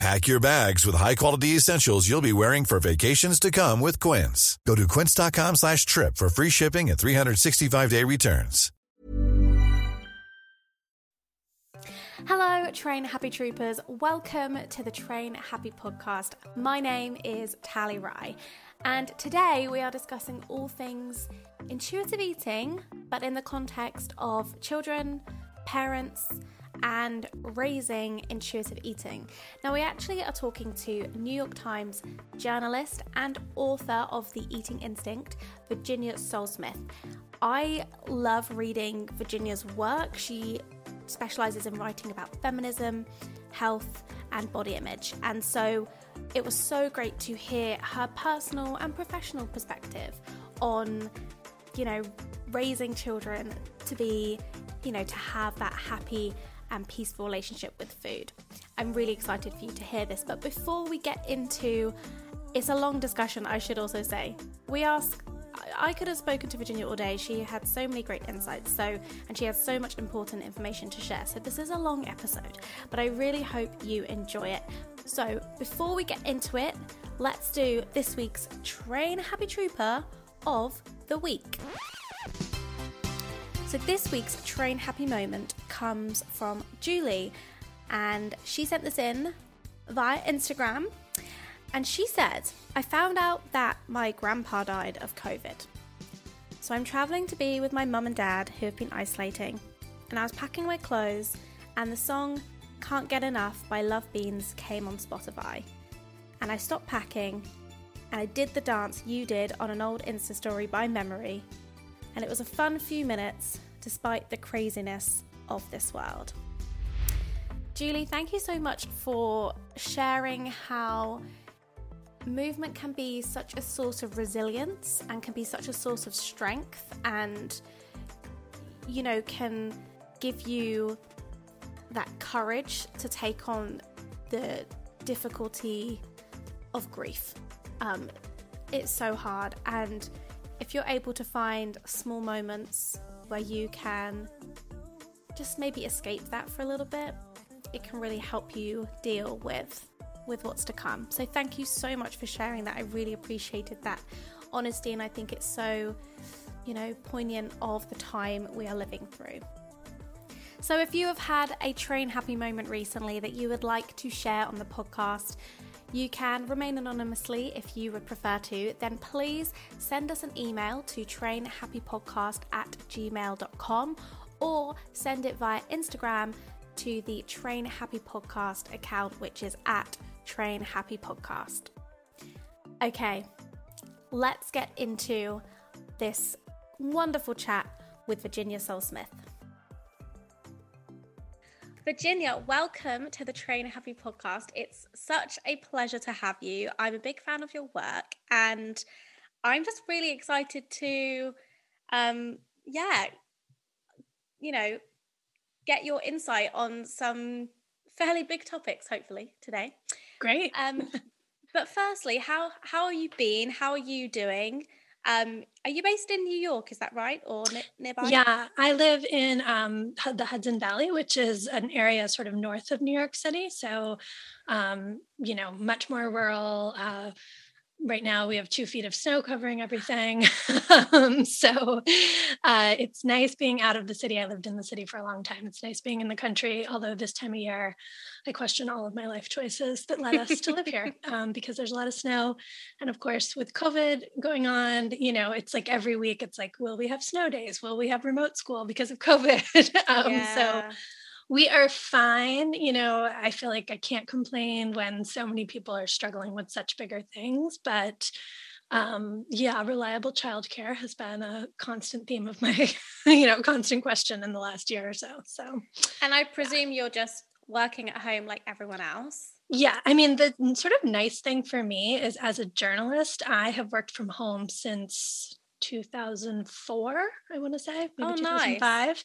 Pack your bags with high-quality essentials you'll be wearing for vacations to come with Quince. Go to quince.com slash trip for free shipping and 365-day returns. Hello, Train Happy Troopers. Welcome to the Train Happy podcast. My name is Tally Rye, and today we are discussing all things intuitive eating, but in the context of children, parents, and raising intuitive eating. Now, we actually are talking to New York Times journalist and author of The Eating Instinct, Virginia Sole-Smith. I love reading Virginia's work. She specializes in writing about feminism, health, and body image. And so it was so great to hear her personal and professional perspective on, you know, raising children to be, you know, to have that happy and peaceful relationship with food. I'm really excited for you to hear this, but before we get into it's a long discussion, I should also say. We ask I could have spoken to Virginia all day. She had so many great insights, so and she has so much important information to share. So this is a long episode, but I really hope you enjoy it. So before we get into it, let's do this week's Train Happy Trooper of the week. So this week's Train Happy moment comes from Julie, and she sent this in via Instagram. And she said, I found out that my grandpa died of COVID. So I'm travelling to be with my mum and dad who have been isolating. And I was packing my clothes, and the song Can't Get Enough by Love Beans came on Spotify. And I stopped packing, and I did the dance you did on an old Insta story by memory. And it was a fun few minutes despite the craziness of this world. Julie, thank you so much for sharing how movement can be such a source of resilience and can be such a source of strength and you know can give you that courage to take on the difficulty of grief um, it's so hard and if you're able to find small moments where you can just maybe escape that for a little bit it can really help you deal with with what's to come. So thank you so much for sharing that. I really appreciated that honesty, and I think it's so, you know, poignant of the time we are living through. So if you have had a train happy moment recently that you would like to share on the podcast, you can remain anonymously if you would prefer to, then please send us an email to trainhappypodcast at gmail.com or send it via Instagram to the Train Happy Podcast account, which is at Train Happy Podcast. Okay, let's get into this wonderful chat with Virginia Sole-Smith. Virginia, welcome to the Train Happy podcast. It's such a pleasure to have you. I'm a big fan of your work and I'm just really excited to um yeah, you know, get your insight on some fairly big topics hopefully today. Great. Um, but firstly, how how are you been? How are you doing? Um, are you based in New York? Is that right, or nearby? Yeah, I live in um, the Hudson Valley, which is an area sort of north of New York City. So, um, you know, much more rural. Uh, right now we have two feet of snow covering everything. Um, so uh, it's nice being out of the city. I lived in the city for a long time. It's nice being in the country although this time of year i question all of my life choices that led us to live here um, because there's a lot of snow. And of course with covid going on you know it's like every week it's like will we have snow days? Will we have remote school because of covid? Um, yeah. so we are fine. You know, I feel like I can't complain when so many people are struggling with such bigger things, but um, yeah, reliable childcare has been a constant theme of my, you know, constant question in the last year or so. So, and I presume yeah. you're just working at home like everyone else. Yeah, I mean, the sort of nice thing for me is as a journalist, I have worked from home since 2004, I want to say, maybe Oh, 2005. nice.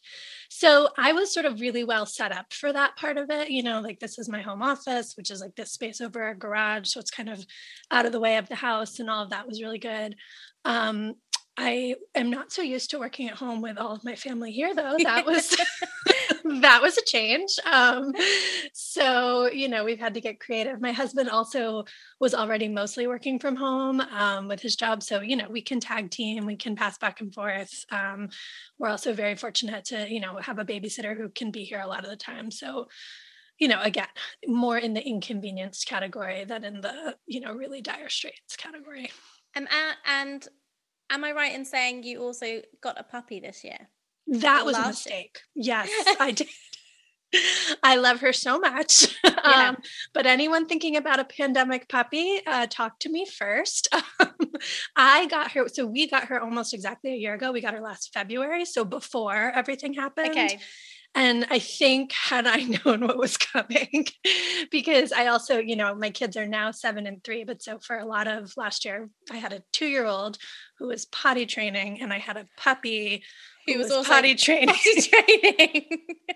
So I was sort of really well set up for that part of it. You know, like this is my home office, which is like this space over a garage. So it's kind of out of the way of the house, and all of that was really good. Um, I am not so used to working at home with all of my family here, though. That was that was a change. Um, so you know, we've had to get creative. My husband also was already mostly working from home um, with his job, so you know, we can tag team, we can pass back and forth. Um, we're also very fortunate to you know have a babysitter who can be here a lot of the time. So you know, again, more in the inconvenience category than in the you know really dire straits category. Um, and am I right in saying you also got a puppy this year? That Or was a year. mistake. Yes, I did. I love her so much. Yeah. Um, but anyone thinking about a pandemic puppy, uh, talk to me first. I got her, so we got her almost exactly a year ago. We got her last February, so before everything happened. Okay. And I think had I known what was coming, because I also, you know, my kids are now seven and three, but so for a lot of last year, I had a two year old who was potty training, and I had a puppy who Who was was, also potty training. Potty training.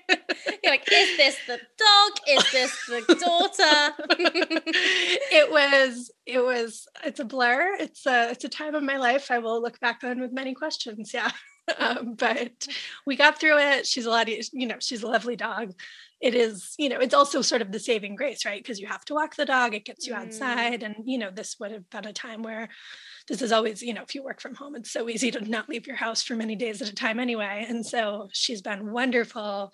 You're like, is this the dog? Is this the daughter? it was it was it's a blur it's a it's a time of my life i will look back on with many questions yeah. Um, but we got through it she's a lot of, you know she's a lovely dog. It is you know it's also sort of the saving grace right because you have to walk the dog it gets you Mm. outside and you know this would have been a time where this is always you know if you work from home it's so easy to not leave your house for many days at a time anyway and so she's been wonderful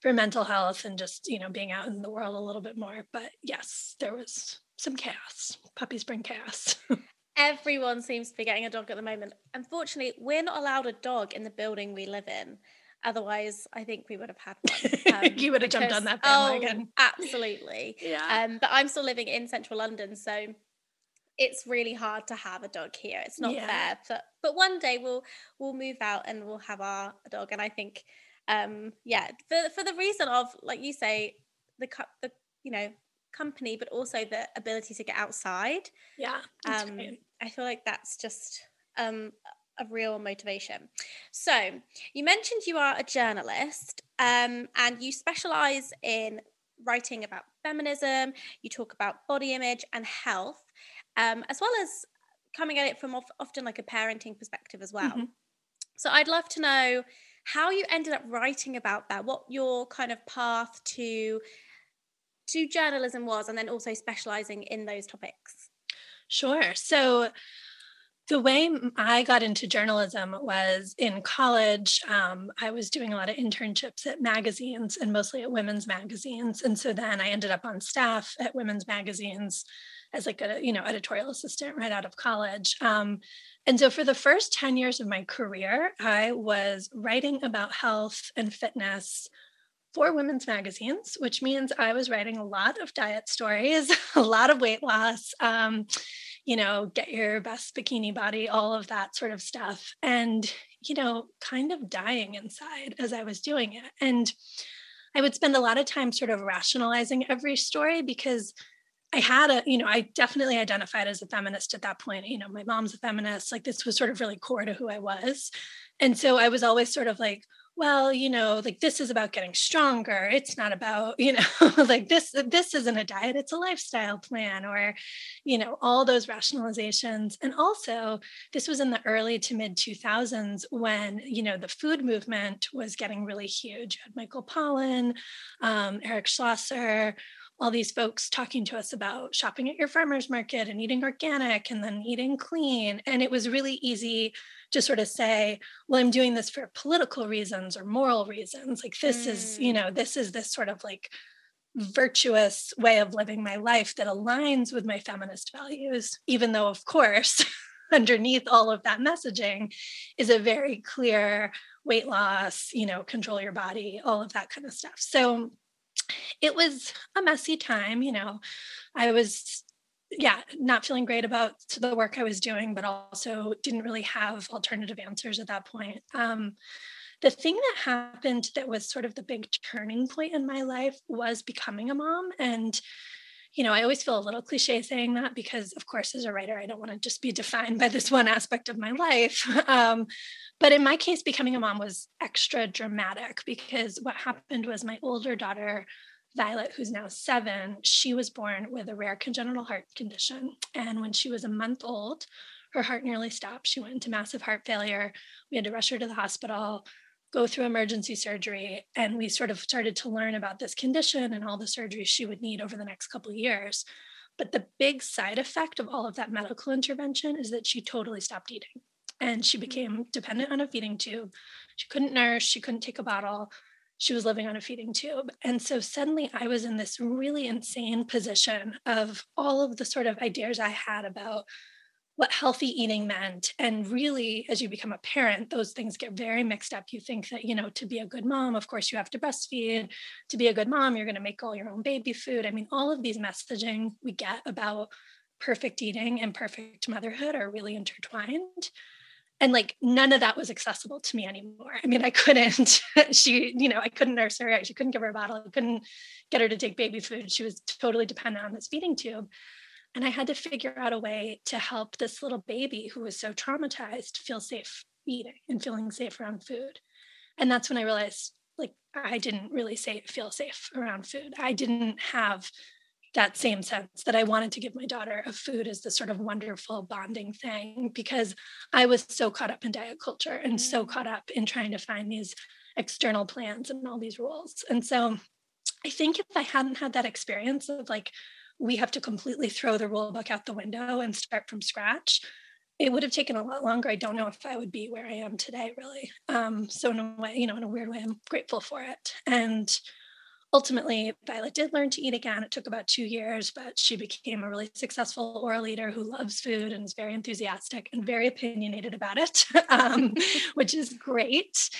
for mental health and just you know being out in the world a little bit more but yes there was some chaos puppies bring chaos Everyone seems to be getting a dog at the moment. Unfortunately, we're not allowed a dog in the building we live in. Otherwise, I think we would have had one. um, You would have jumped on that bandwagon. Oh, absolutely. yeah Um, but I'm still living in central London, so it's really hard to have a dog here. It's not Yeah. fair. But but one day we'll we'll move out and we'll have our dog. And I think, um, yeah, for for the reason of like you say, the the you know company, but also the ability to get outside. yeah Um, great. I feel like that's just um, a real motivation. So, you mentioned you are a journalist um, and you specialize in writing about feminism, you talk about body image and health, um, as well as coming at it from of, often like a parenting perspective as well. Mhm. So, I'd love to know how you ended up writing about that, what your kind of path to to journalism was, and then also specializing in those topics. Sure. So the way I got into journalism was in college. Um, I was doing a lot of internships at magazines and mostly at women's magazines. And so then I ended up on staff at women's magazines as like a you know editorial assistant right out of college. Um, and so for the first 10 years of my career, I was writing about health and fitness for women's magazines, which means I was writing a lot of diet stories, a lot of weight loss, um, you know, get your best bikini body, all of that sort of stuff. And, you know, kind of dying inside as I was doing it. And I would spend a lot of time sort of rationalizing every story because I had a, you know, I definitely identified as a feminist at that point. You know, my mom's a feminist. Like this was sort of really core to who I was. And so I was always sort of like, well, you know, like this is about getting stronger. It's not about, you know, like this, this isn't a diet, it's a lifestyle plan, or, you know, all those rationalizations. And also, this was in the early to mid 2000s when, you know, the food movement was getting really huge. You had Michael Pollan, um, Eric Schlosser, all these folks talking to us about shopping at your farmer's market and eating organic and then eating clean. And it was really easy to sort of say, well, I'm doing this for political reasons or moral reasons. Like this is, you Mm. know, this is this sort of like virtuous way of living my life that aligns with my feminist values, even though, of course, underneath all of that messaging is a very clear weight loss, you know, control your body, all of that kind of stuff. So it was a messy time, you know. I was yeah, not feeling great about the work I was doing, but also didn't really have alternative answers at that point. Um, the thing that happened that was sort of the big turning point in my life was becoming a mom. And, you know, I always feel a little cliche saying that because, of course, as a writer, I don't want to just be defined by this one aspect of my life. Um, but in my case, becoming a mom was extra dramatic because what happened was my older daughter, Violet, who's now seven, she was born with a rare congenital heart condition. And when she was a month old, her heart nearly stopped. She went into massive heart failure. We had to rush her to the hospital go through emergency surgery and we sort of started to learn about this condition and all the surgeries she would need over the next couple of years but the big side effect of all of that medical intervention is that she totally stopped eating and she mm. became dependent on a feeding tube she couldn't nurse she couldn't take a bottle she was living on a feeding tube and so suddenly i was in this really insane position of all of the sort of ideas i had about what healthy eating meant. And really, as you become a parent, those things get very mixed up. You think that, you know, to be a good mom, of course, you have to breastfeed. To be a good mom, you're going to make all your own baby food. I mean, all of these messaging we get about perfect eating and perfect motherhood are really intertwined. And like none of that was accessible to me anymore. I mean, I couldn't, she, you know, I couldn't nurse her. She couldn't give her a bottle. I couldn't get her to take baby food. She was totally dependent on this feeding tube. And I had to figure out a way to help this little baby who was so traumatized feel safe eating and feeling safe around food. And that's when I realized like I didn't really say feel safe around food. I didn't have that same sense that I wanted to give my daughter of food as this sort of wonderful bonding thing because I was so caught up in diet culture and so mm. caught up in trying to find these external plans and all these rules. And so I think if I hadn't had that experience of like we have to completely throw the rule book out the window and start from scratch it would have taken a lot longer i don't know if i would be where i am today really um, so in a way you know in a weird way i'm grateful for it and ultimately violet did learn to eat again. It took about two years but she became a really successful oral eater who loves food and is very enthusiastic and very opinionated about it um, which is great.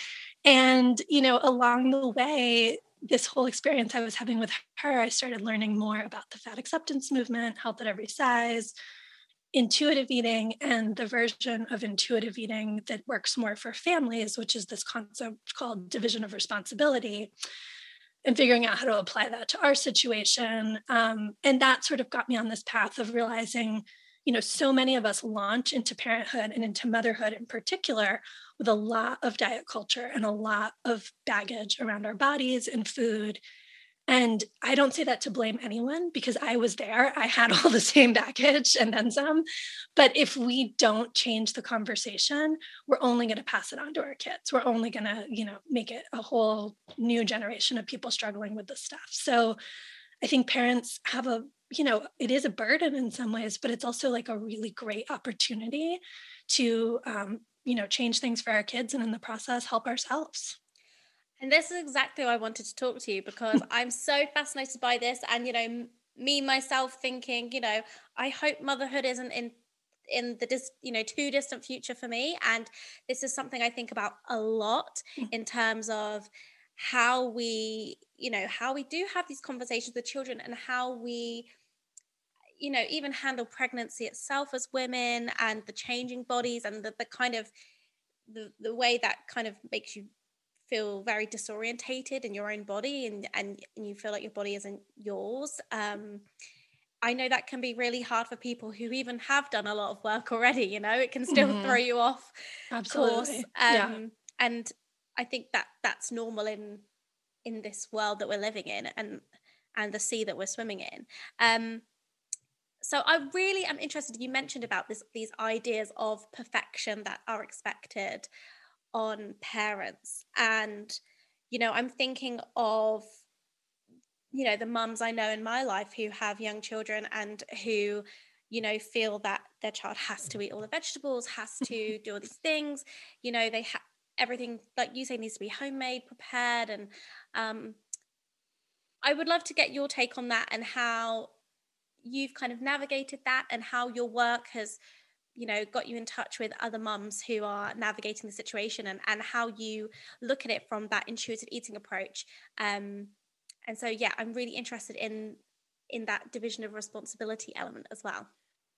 And you know along the way this whole experience I was having with her, I started learning more about the fat acceptance movement, health at every size, intuitive eating, and the version of intuitive eating that works more for families, which is this concept called division of responsibility, and figuring out how to apply that to our situation. Um, and that sort of got me on this path of realizing you know so many of us launch into parenthood and into motherhood in particular with a lot of diet culture and a lot of baggage around our bodies and food and i don't say that to blame anyone because i was there. I had all the same baggage and then some. But if we don't change the conversation we're only going to pass it on to our kids. We're only going to you know make it a whole new generation of people struggling with this stuff. So i think parents have a you know, it is a burden in some ways, but it's also like a really great opportunity to, um, you know, change things for our kids and in the process help ourselves. And this is exactly why I wanted to talk to you because I'm so fascinated by this. And, you know, me myself thinking, you know, I hope motherhood isn't in in the dis, you know too distant future for me and this is something i think about a lot mm. in terms of how we you know how we do have these conversations with children and how we you know even handle pregnancy itself as women and the changing bodies and the, the kind of the, the way that kind of makes you feel very disorientated in your own body and, and, and you feel like your body isn't yours um, i know that can be really hard for people who even have done a lot of work already you know it can still mm-hmm. throw you off absolutely course. Um, yeah. and i think that that's normal in in this world that we're living in and and the sea that we're swimming in um, so i really am interested you mentioned about this these ideas of perfection that are expected on parents. And you know i'm thinking of you know the mums i know in my life who have young children and who you know feel that their child has to eat all the vegetables has to do all these things. You know they have everything like you say needs to be homemade prepared. And um, i would love to get your take on that and how you've kind of navigated that and how your work has you know got you in touch with other mums who are navigating the situation and, and how you look at it from that intuitive eating approach. Um, and so yeah i'm really interested in in that division of responsibility element as well.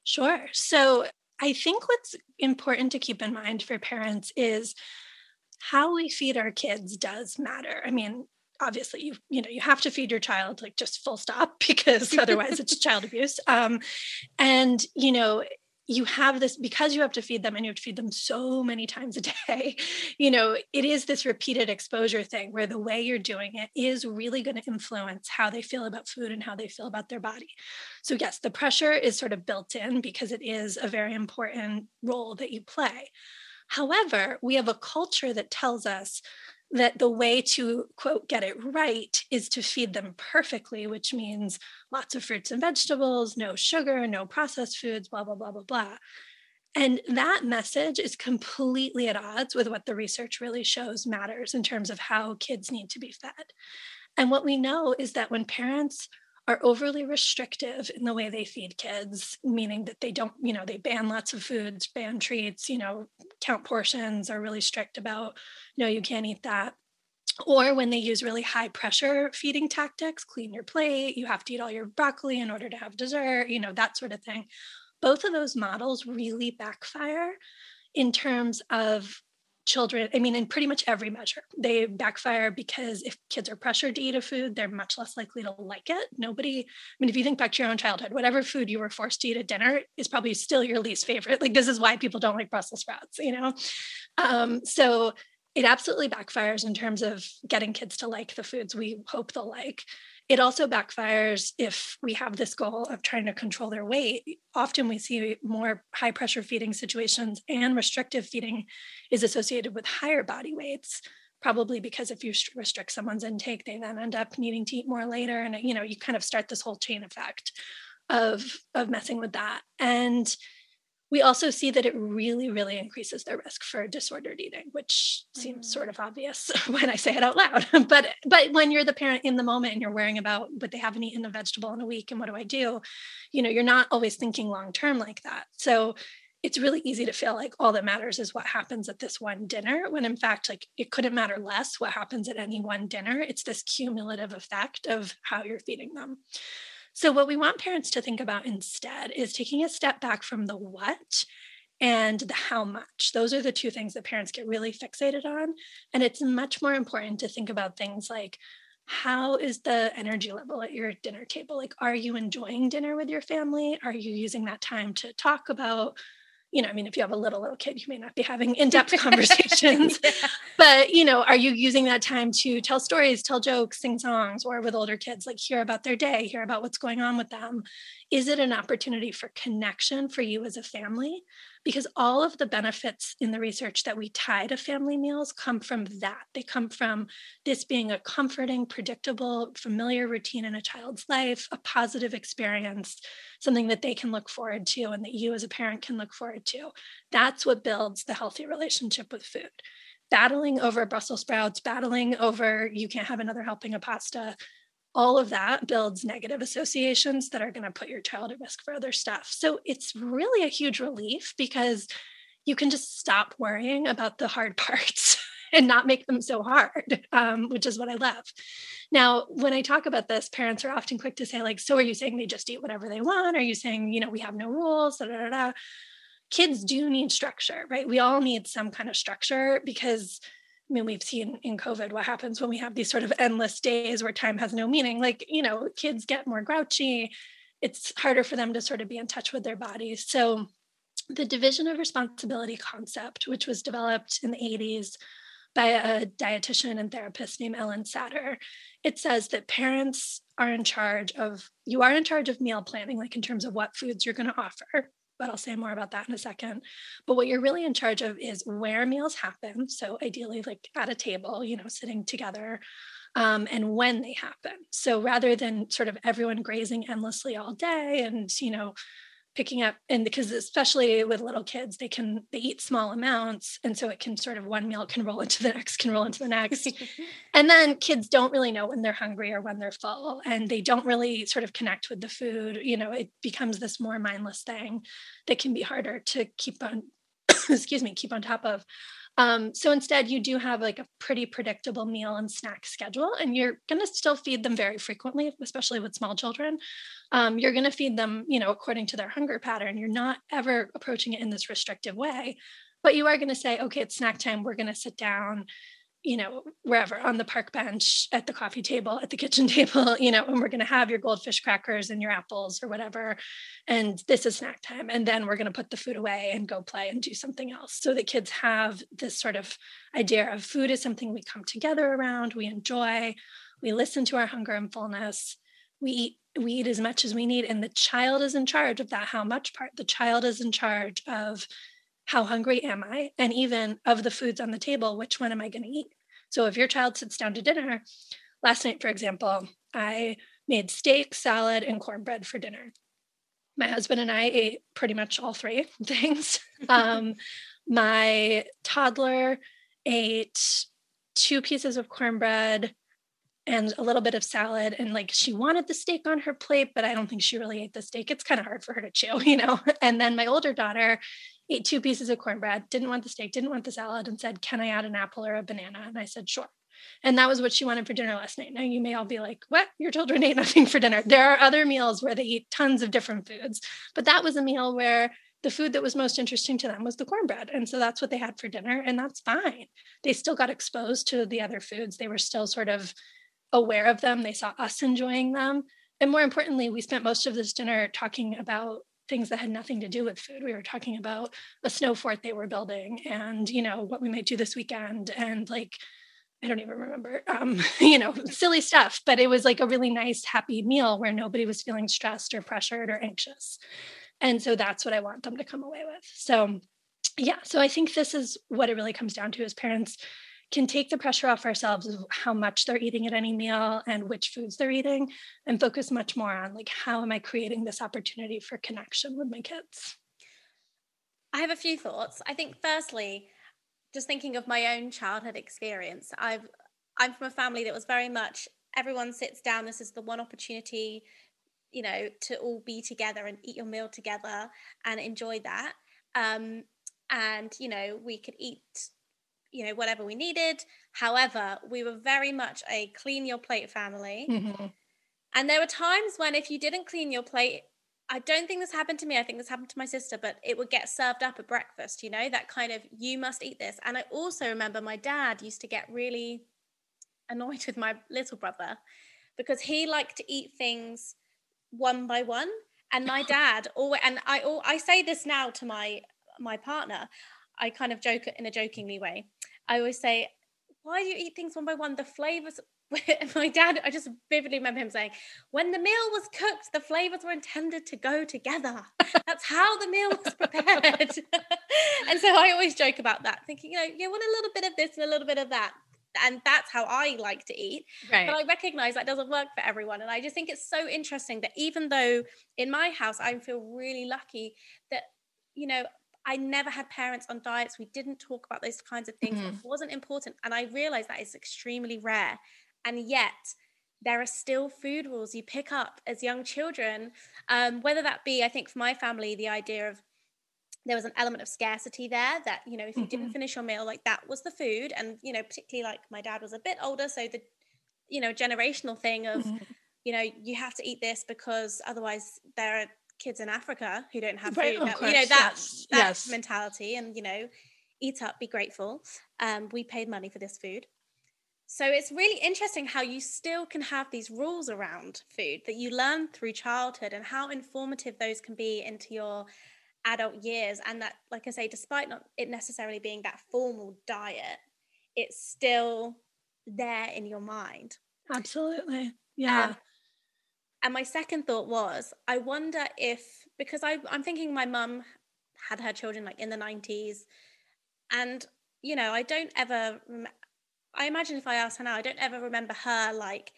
Sure. So i think what's important to keep in mind for parents is how we feed our kids does matter. I mean, obviously you you know you have to feed your child like just full stop because otherwise it's child abuse. Um, and you know you have this because you have to feed them and you have to feed them so many times a day you know it is this repeated exposure thing where the way you're doing it is really going to influence how they feel about food and how they feel about their body. So yes the pressure is sort of built in because it is a very important role that you play. However we have a culture that tells us that the way to quote get it right is to feed them perfectly which means lots of fruits and vegetables no sugar no processed foods blah blah blah blah blah. And that message is completely at odds with what the research really shows matters in terms of how kids need to be fed. And what we know is that when parents are overly restrictive in the way they feed kids, meaning that they don't, you know, they ban lots of foods, ban treats, you know, count portions, are really strict about, no, you can't eat that. Or when they use really high pressure feeding tactics, clean your plate, you have to eat all your broccoli in order to have dessert, you know, that sort of thing. Both of those models really backfire in terms of children, I mean, in pretty much every measure, they backfire because if kids are pressured to eat a food, they're much less likely to like it. Nobody, I mean, if you think back to your own childhood, whatever food you were forced to eat at dinner is probably still your least favorite. Like, this is why people don't like Brussels sprouts, you know? Um, so it absolutely backfires in terms of getting kids to like the foods we hope they'll like. It also backfires if we have this goal of trying to control their weight. Often we see more high pressure feeding situations and restrictive feeding is associated with higher body weights probably because if you restrict someone's intake they then end up needing to eat more later and you know you kind of start this whole chain effect of of messing with that and we also see that it really, really increases their risk for disordered eating, which seems mm. sort of obvious when I say it out loud. but but when you're the parent in the moment and you're worrying about but they haven't eaten a vegetable in a week and what do I do? You know, you're not always thinking long term like that. So it's really easy to feel like all that matters is what happens at this one dinner when in fact like it couldn't matter less what happens at any one dinner it's this cumulative effect of how you're feeding them so, what we want parents to think about instead is taking a step back from the what and the how much. Those are the two things that parents get really fixated on. And it's much more important to think about things like how is the energy level at your dinner table? Like, are you enjoying dinner with your family? Are you using that time to talk about you know, I mean, if you have a little little kid, you may not be having in-depth conversations. yeah. But you know, are you using that time to tell stories, tell jokes, sing songs, or with older kids, like hear about their day, hear about what's going on with them? Is it an opportunity for connection for you as a family? because all of the benefits in the research that we tie to family meals come from that. They come from this being a comforting, predictable, familiar routine in a child's life, a positive experience, something that they can look forward to and that you as a parent can look forward to. That's what builds the healthy relationship with food. Battling over Brussels sprouts, battling over you can't have another helping of pasta, all of that builds negative associations that are going to put your child at risk for other stuff. So it's really a huge relief because you can just stop worrying about the hard parts and not make them so hard, um, which is what I love. Now, when I talk about this, parents are often quick to say, like, so are you saying they just eat whatever they want? Are you saying, you know, we have no rules? Da, da, da, Kids do need structure, right? We all need some kind of structure because I mean, we've seen in COVID what happens when we have these sort of endless days where time has no meaning. Like, you know, kids get more grouchy. It's harder for them to sort of be in touch with their bodies. So, the division of responsibility concept, which was developed in the 80s by a dietitian and therapist named Ellen Satter, it says that parents are in charge of, you are in charge of meal planning, like in terms of what foods you're going to offer but I'll say more about that in a second. But what you're really in charge of is where meals happen. So ideally, like at a table, you know, sitting together, um, and when they happen. So rather than sort of everyone grazing endlessly all day and, you know, picking up and because especially with little kids they can they eat small amounts and so it can sort of one meal can roll into the next can roll into the next. And then kids don't really know when they're hungry or when they're full and they don't really sort of connect with the food you know it becomes this more mindless thing that can be harder to keep on excuse me keep on top of um, so instead, you do have like a pretty predictable meal and snack schedule, and you're going to still feed them very frequently, especially with small children. Um, you're going to feed them, you know, according to their hunger pattern. You're not ever approaching it in this restrictive way, but you are going to say, okay, it's snack time. We're going to sit down you know, wherever on the park bench, at the coffee table, at the kitchen table, you know, and we're going to have your goldfish crackers and your apples or whatever. And this is snack time. And then we're going to put the food away and go play and do something else. So that kids have this sort of idea of food is something we come together around, we enjoy, we listen to our hunger and fullness, we eat. We eat as much as we need, and the child is in charge of that. How much part? The child is in charge of how hungry am I? And even of the foods on the table, which one am I going to eat? So if your child sits down to dinner, last night, for example, I made steak, salad, and cornbread for dinner. My husband and I ate pretty much all three things. um, my toddler ate two pieces of cornbread and a little bit of salad and like she wanted the steak on her plate but i don't think she really ate the steak it's kind of hard for her to chew you know and then my older daughter ate two pieces of cornbread, didn't want the steak, didn't want the salad, and said, Can I add an apple or a banana? And I said, Sure. And that was what she wanted for dinner last night. Now you may all be like, What? Your children ate nothing for dinner. There are other meals where they eat tons of different foods, but that was a meal where the food that was most interesting to them was the cornbread. And so that's what they had for dinner. And that's fine. They still got exposed to the other foods. They were still sort of aware of them. They saw us enjoying them. And more importantly, we spent most of this dinner talking about things that had nothing to do with food. We were talking about a snow fort they were building and, you know, what we might do this weekend and like, I don't even remember, um, you know, silly stuff, but it was like a really nice, happy meal where nobody was feeling stressed or pressured or anxious. And so that's what I want them to come away with. So, yeah, so I think this is what it really comes down to as parents can take the pressure off ourselves of how much they're eating at any meal and which foods they're eating and focus much more on like how am i creating this opportunity for connection with my kids? I have a few thoughts. I think firstly just thinking of my own childhood experience i've i'm from a family that was very much everyone sits down this is the one opportunity you know to all be together and eat your meal together and enjoy that. Um, and you know we could eat you know whatever we needed however we were very much a clean your plate family mm-hmm. and there were times when if you didn't clean your plate i don't think this happened to me i think this happened to my sister but it would get served up at breakfast you know that kind of you must eat this and i also remember my dad used to get really annoyed with my little brother because he liked to eat things one by one and my dad always and i all i say this now to my my partner I kind of joke in a jokingly way. I always say, why do you eat things one by one? The flavors. my dad, I just vividly remember him saying, when the meal was cooked, the flavors were intended to go together. That's how the meal was prepared. and so I always joke about that, thinking, you know, you want a little bit of this and a little bit of that. And that's how I like to eat. Right. But I recognize that doesn't work for everyone. And I just think it's so interesting that even though in my house, I feel really lucky that, you know, I never had parents on diets. We didn't talk about those kinds of things. Mm-hmm. It wasn't important. And I realized that is extremely rare. And yet, there are still food rules you pick up as young children, um, whether that be, I think for my family, the idea of there was an element of scarcity there that, you know, if you mm-hmm. didn't finish your meal, like that was the food. And, you know, particularly like my dad was a bit older. So the, you know, generational thing of, mm-hmm. you know, you have to eat this because otherwise there are kids in Africa who don't have right, food. You know that yes, that yes. mentality, and you know, eat up, be grateful. Um, we paid money for this food. So it's really interesting how you still can have these rules around food that you learn through childhood and how informative those can be into your adult years. And that, like I say, despite not it necessarily being that formal diet, it's still there in your mind. Absolutely. Yeah. Um, and my second thought was, I wonder if, because I, I'm thinking my mum had her children like in the 90s. And, you know, I don't ever, I imagine if I asked her now, I don't ever remember her like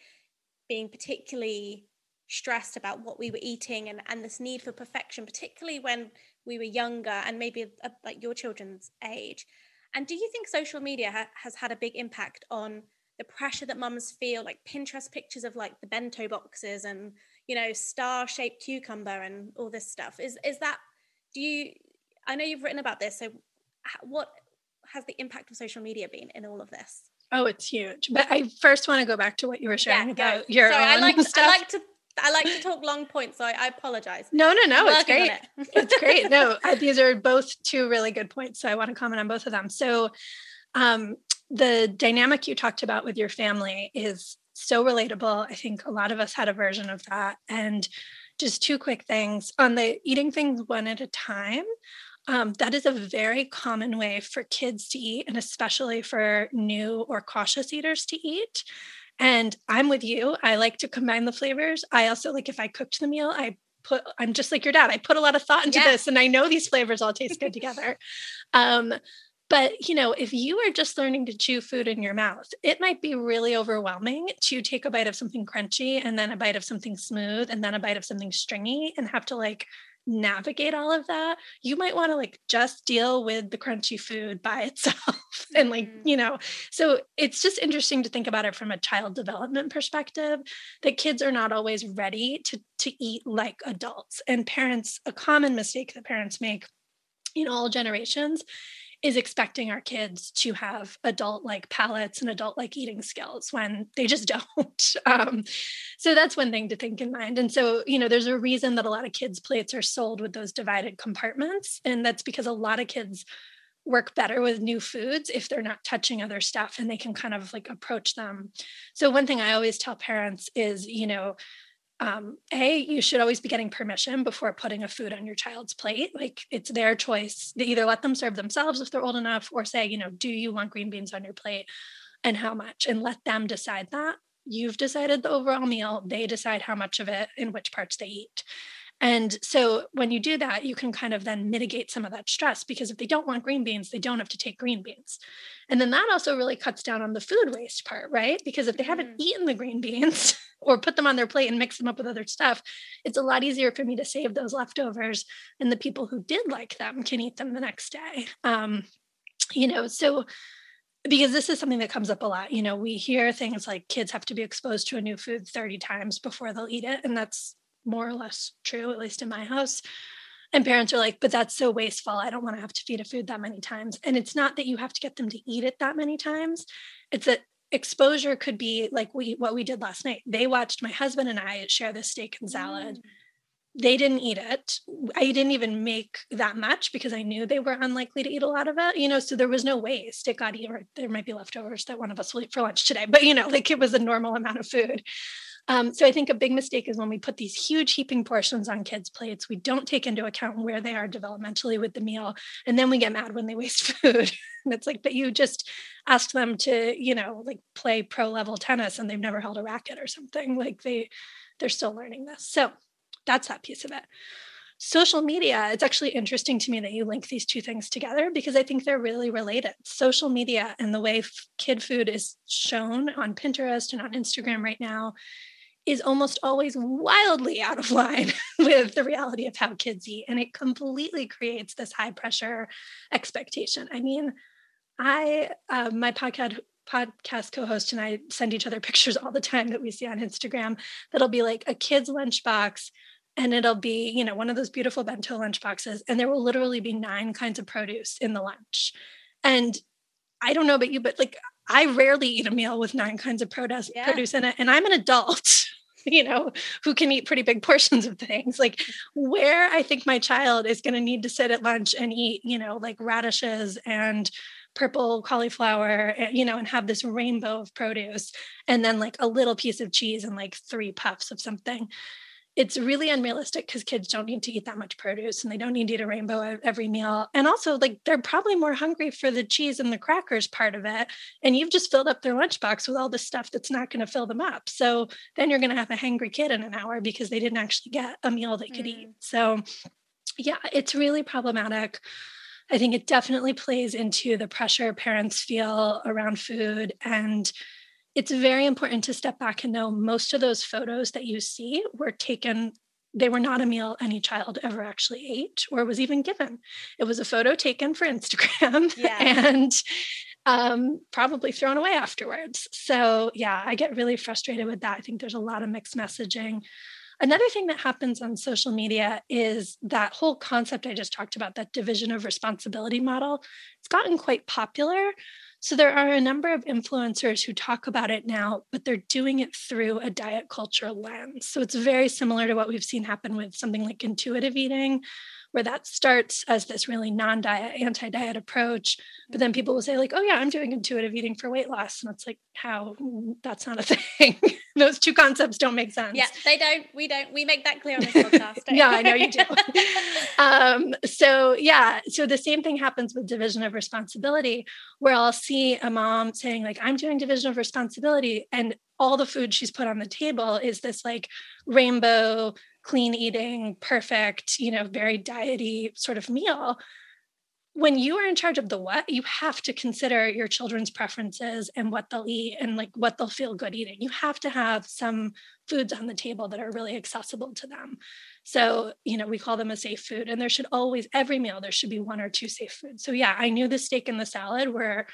being particularly stressed about what we were eating and, and this need for perfection, particularly when we were younger and maybe like your children's age. And do you think social media ha- has had a big impact on the pressure that mums feel like pinterest pictures of like the bento boxes and you know star shaped cucumber and all this stuff is is that do you i know you've written about this so what has the impact of social media been in all of this oh it's huge but i first want to go back to what you were sharing yeah, about your Sorry, I like, stuff. I like to I like to talk long points, so I, I apologize. No, no, no, it's great. It. it's great. No, these are both two really good points. So I want to comment on both of them. So, um, the dynamic you talked about with your family is so relatable. I think a lot of us had a version of that. And just two quick things on the eating things one at a time. Um, that is a very common way for kids to eat, and especially for new or cautious eaters to eat. And I'm with you. I like to combine the flavors. I also like if I cooked the meal, I put, I'm just like your dad. I put a lot of thought into yeah. this and I know these flavors all taste good together. Um, but, you know, if you are just learning to chew food in your mouth, it might be really overwhelming to take a bite of something crunchy and then a bite of something smooth and then a bite of something stringy and have to like navigate all of that. You might want to like just deal with the crunchy food by itself. and like, mm-hmm. you know, so it's just interesting to think about it from a child development perspective that kids are not always ready to to eat like adults. And parents, a common mistake that parents make in all generations is expecting our kids to have adult like palates and adult like eating skills when they just don't. Um, so that's one thing to think in mind. And so, you know, there's a reason that a lot of kids' plates are sold with those divided compartments. And that's because a lot of kids work better with new foods if they're not touching other stuff and they can kind of like approach them. So, one thing I always tell parents is, you know, um, a you should always be getting permission before putting a food on your child's plate. Like it's their choice either let them serve themselves if they're old enough or say you know do you want green beans on your plate and how much? and let them decide that. You've decided the overall meal. They decide how much of it and which parts they eat and so when you do that, you can kind of then mitigate some of that stress because if they don't want green beans, they don't have to take green beans. And then that also really cuts down on the food waste part, right? Because if they haven't mm. eaten the green beans or put them on their plate and mix them up with other stuff, it's a lot easier for me to save those leftovers. And the people who did like them can eat them the next day. Um, you know, so because this is something that comes up a lot. You know, we hear things like kids have to be exposed to a new food 30 times before they'll eat it. And that's more or less true, at least in my house. And parents are like, but that's so wasteful. I don't want to have to feed a food that many times. And it's not that you have to get them to eat it that many times. It's that exposure could be like we what we did last night. They watched my husband and I share this steak and salad. Mm. They didn't eat it. I didn't even make that much because I knew they were unlikely to eat a lot of it. You know, so there was no waste. It got eaten. There might be leftovers that one of us will eat for lunch today, but you know, like it was a normal amount of food. Um, so I think a big mistake is when we put these huge heaping portions on kids' plates, we don't take into account where they are developmentally with the meal. And then we get mad when they waste food. and it's like, but you just asked them to, you know, like play pro level tennis and they've never held a racket or something. Like they they're still learning this. So that's that piece of it social media it's actually interesting to me that you link these two things together because i think they're really related social media and the way f- kid food is shown on pinterest and on instagram right now is almost always wildly out of line with the reality of how kids eat. And it completely creates this high pressure expectation. I mean, I, uh, my podcast, podcast co-host and I send each other pictures all the time that we see on Instagram that'll be like a kid's lunchbox and it'll be, you know, one of those beautiful bento lunch boxes and there will literally be nine kinds of produce in the lunch. And I don't know about you, but like I rarely eat a meal with nine kinds of produce yeah. produce in it and I'm an adult. you know, who can eat pretty big portions of things. Like where I think my child is going to need to sit at lunch and eat, you know, like radishes and purple cauliflower, eh, you know, and have this rainbow of produce and then like a little piece of cheese and like three puffs of something it's really unrealistic because kids don't need to eat that much produce and they don't need to eat a rainbow every meal. And also, like, they're probably more hungry for the cheese and the crackers part of it. And you've just filled up their lunchbox with all this stuff that's not going to fill them up. So then you're going to have a hangry kid in an hour because they didn't actually get a meal they could mm. eat. So, yeah, it's really problematic. I think it definitely plays into the pressure parents feel around food and it's very important to step back and know most of those photos that you see were taken they were not a meal any child ever actually ate or was even given it was a photo taken for instagram yeah. and um, probably thrown away afterwards so yeah i get really frustrated with that i think there's a lot of mixed messaging Another thing that happens on social media is that whole concept I just talked about, that division of responsibility model. It's gotten quite popular. So there are a number of influencers who talk about it now, but they're doing it through a diet culture lens. So it's very similar to what we've seen happen with something like intuitive eating, where that starts as this really non-diet anti-diet approach but then people will say like oh yeah i'm doing intuitive eating for weight loss and it's like how? That's not a thing. Those two concepts don't make sense. yeah they don't we don't we make that clear on this podcast. Yeah i know you do. Um, so yeah so the same thing happens with division of responsibility where i'll see a mom saying like i'm doing division of responsibility and all the food she's put on the table is this like rainbow clean eating, perfect, you know, very diety sort of meal. When you are in charge of the what, you have to consider your children's preferences and what they'll eat and like what they'll feel good eating. You have to have some foods on the table that are really accessible to them. So, you know, we call them a safe food. And there should always, every meal, there should be one or two safe foods. So, yeah, I knew the steak and the salad were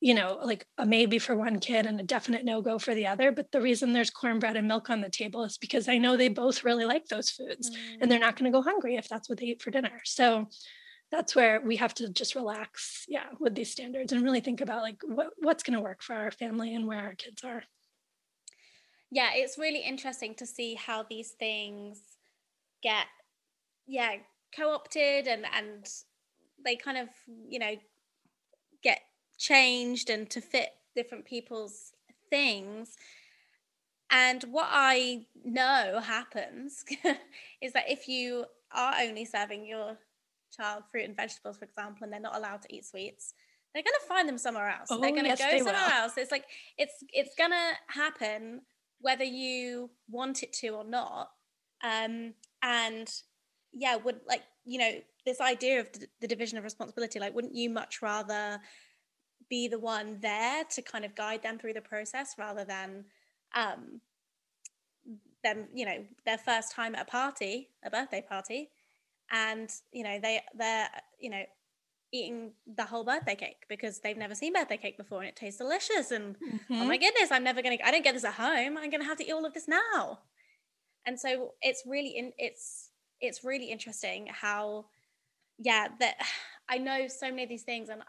you know, like a maybe for one kid and a definite no go for the other. But the reason there's cornbread and milk on the table is because I know they both really like those foods mm. and they're not going to go hungry if that's what they eat for dinner. So that's where we have to just relax, yeah, with these standards and really think about like what, what's going to work for our family and where our kids are. Yeah, it's really interesting to see how these things get, yeah, co-opted and and they kind of, you know, changed and to fit different people's things. And what I know happens is that if you are only serving your child fruit and vegetables, for example, and they're not allowed to eat sweets, they're going to find them somewhere else. Oh, they're going to yes, go somewhere will. else. It's like it's it's going to happen whether you want it to or not. Um, and yeah, would like you know this idea of the division of responsibility. Like, wouldn't you much rather be the one there to kind of guide them through the process rather than um, them, you know, their first time at a party, a birthday party, and you know they they're you know eating the whole birthday cake because they've never seen birthday cake before and it tastes delicious. And mm-hmm. oh my goodness i'm never gonna i don't get this at home. I'm gonna have to eat all of this now. And so it's really in it's it's really interesting how yeah that i know so many of these things and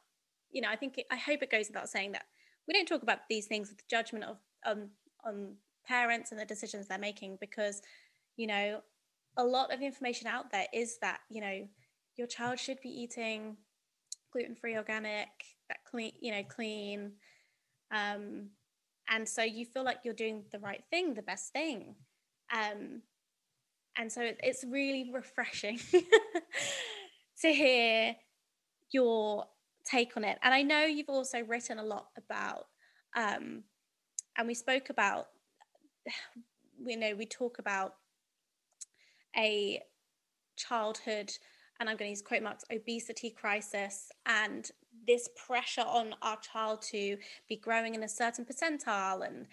you know, I think it, I hope it goes without saying that we don't talk about these things with the judgment of um, on parents and the decisions they're making because, you know, a lot of information out there is that you know your child should be eating gluten-free, organic, that clean, you know, clean, um, and so you feel like you're doing the right thing, the best thing. Um, and so it's really refreshing to hear your take on it. And I know you've also written a lot about, um, and we spoke about, you know, we talk about a childhood, and I'm going to use quote marks, obesity crisis, and this pressure on our child to be growing in a certain percentile and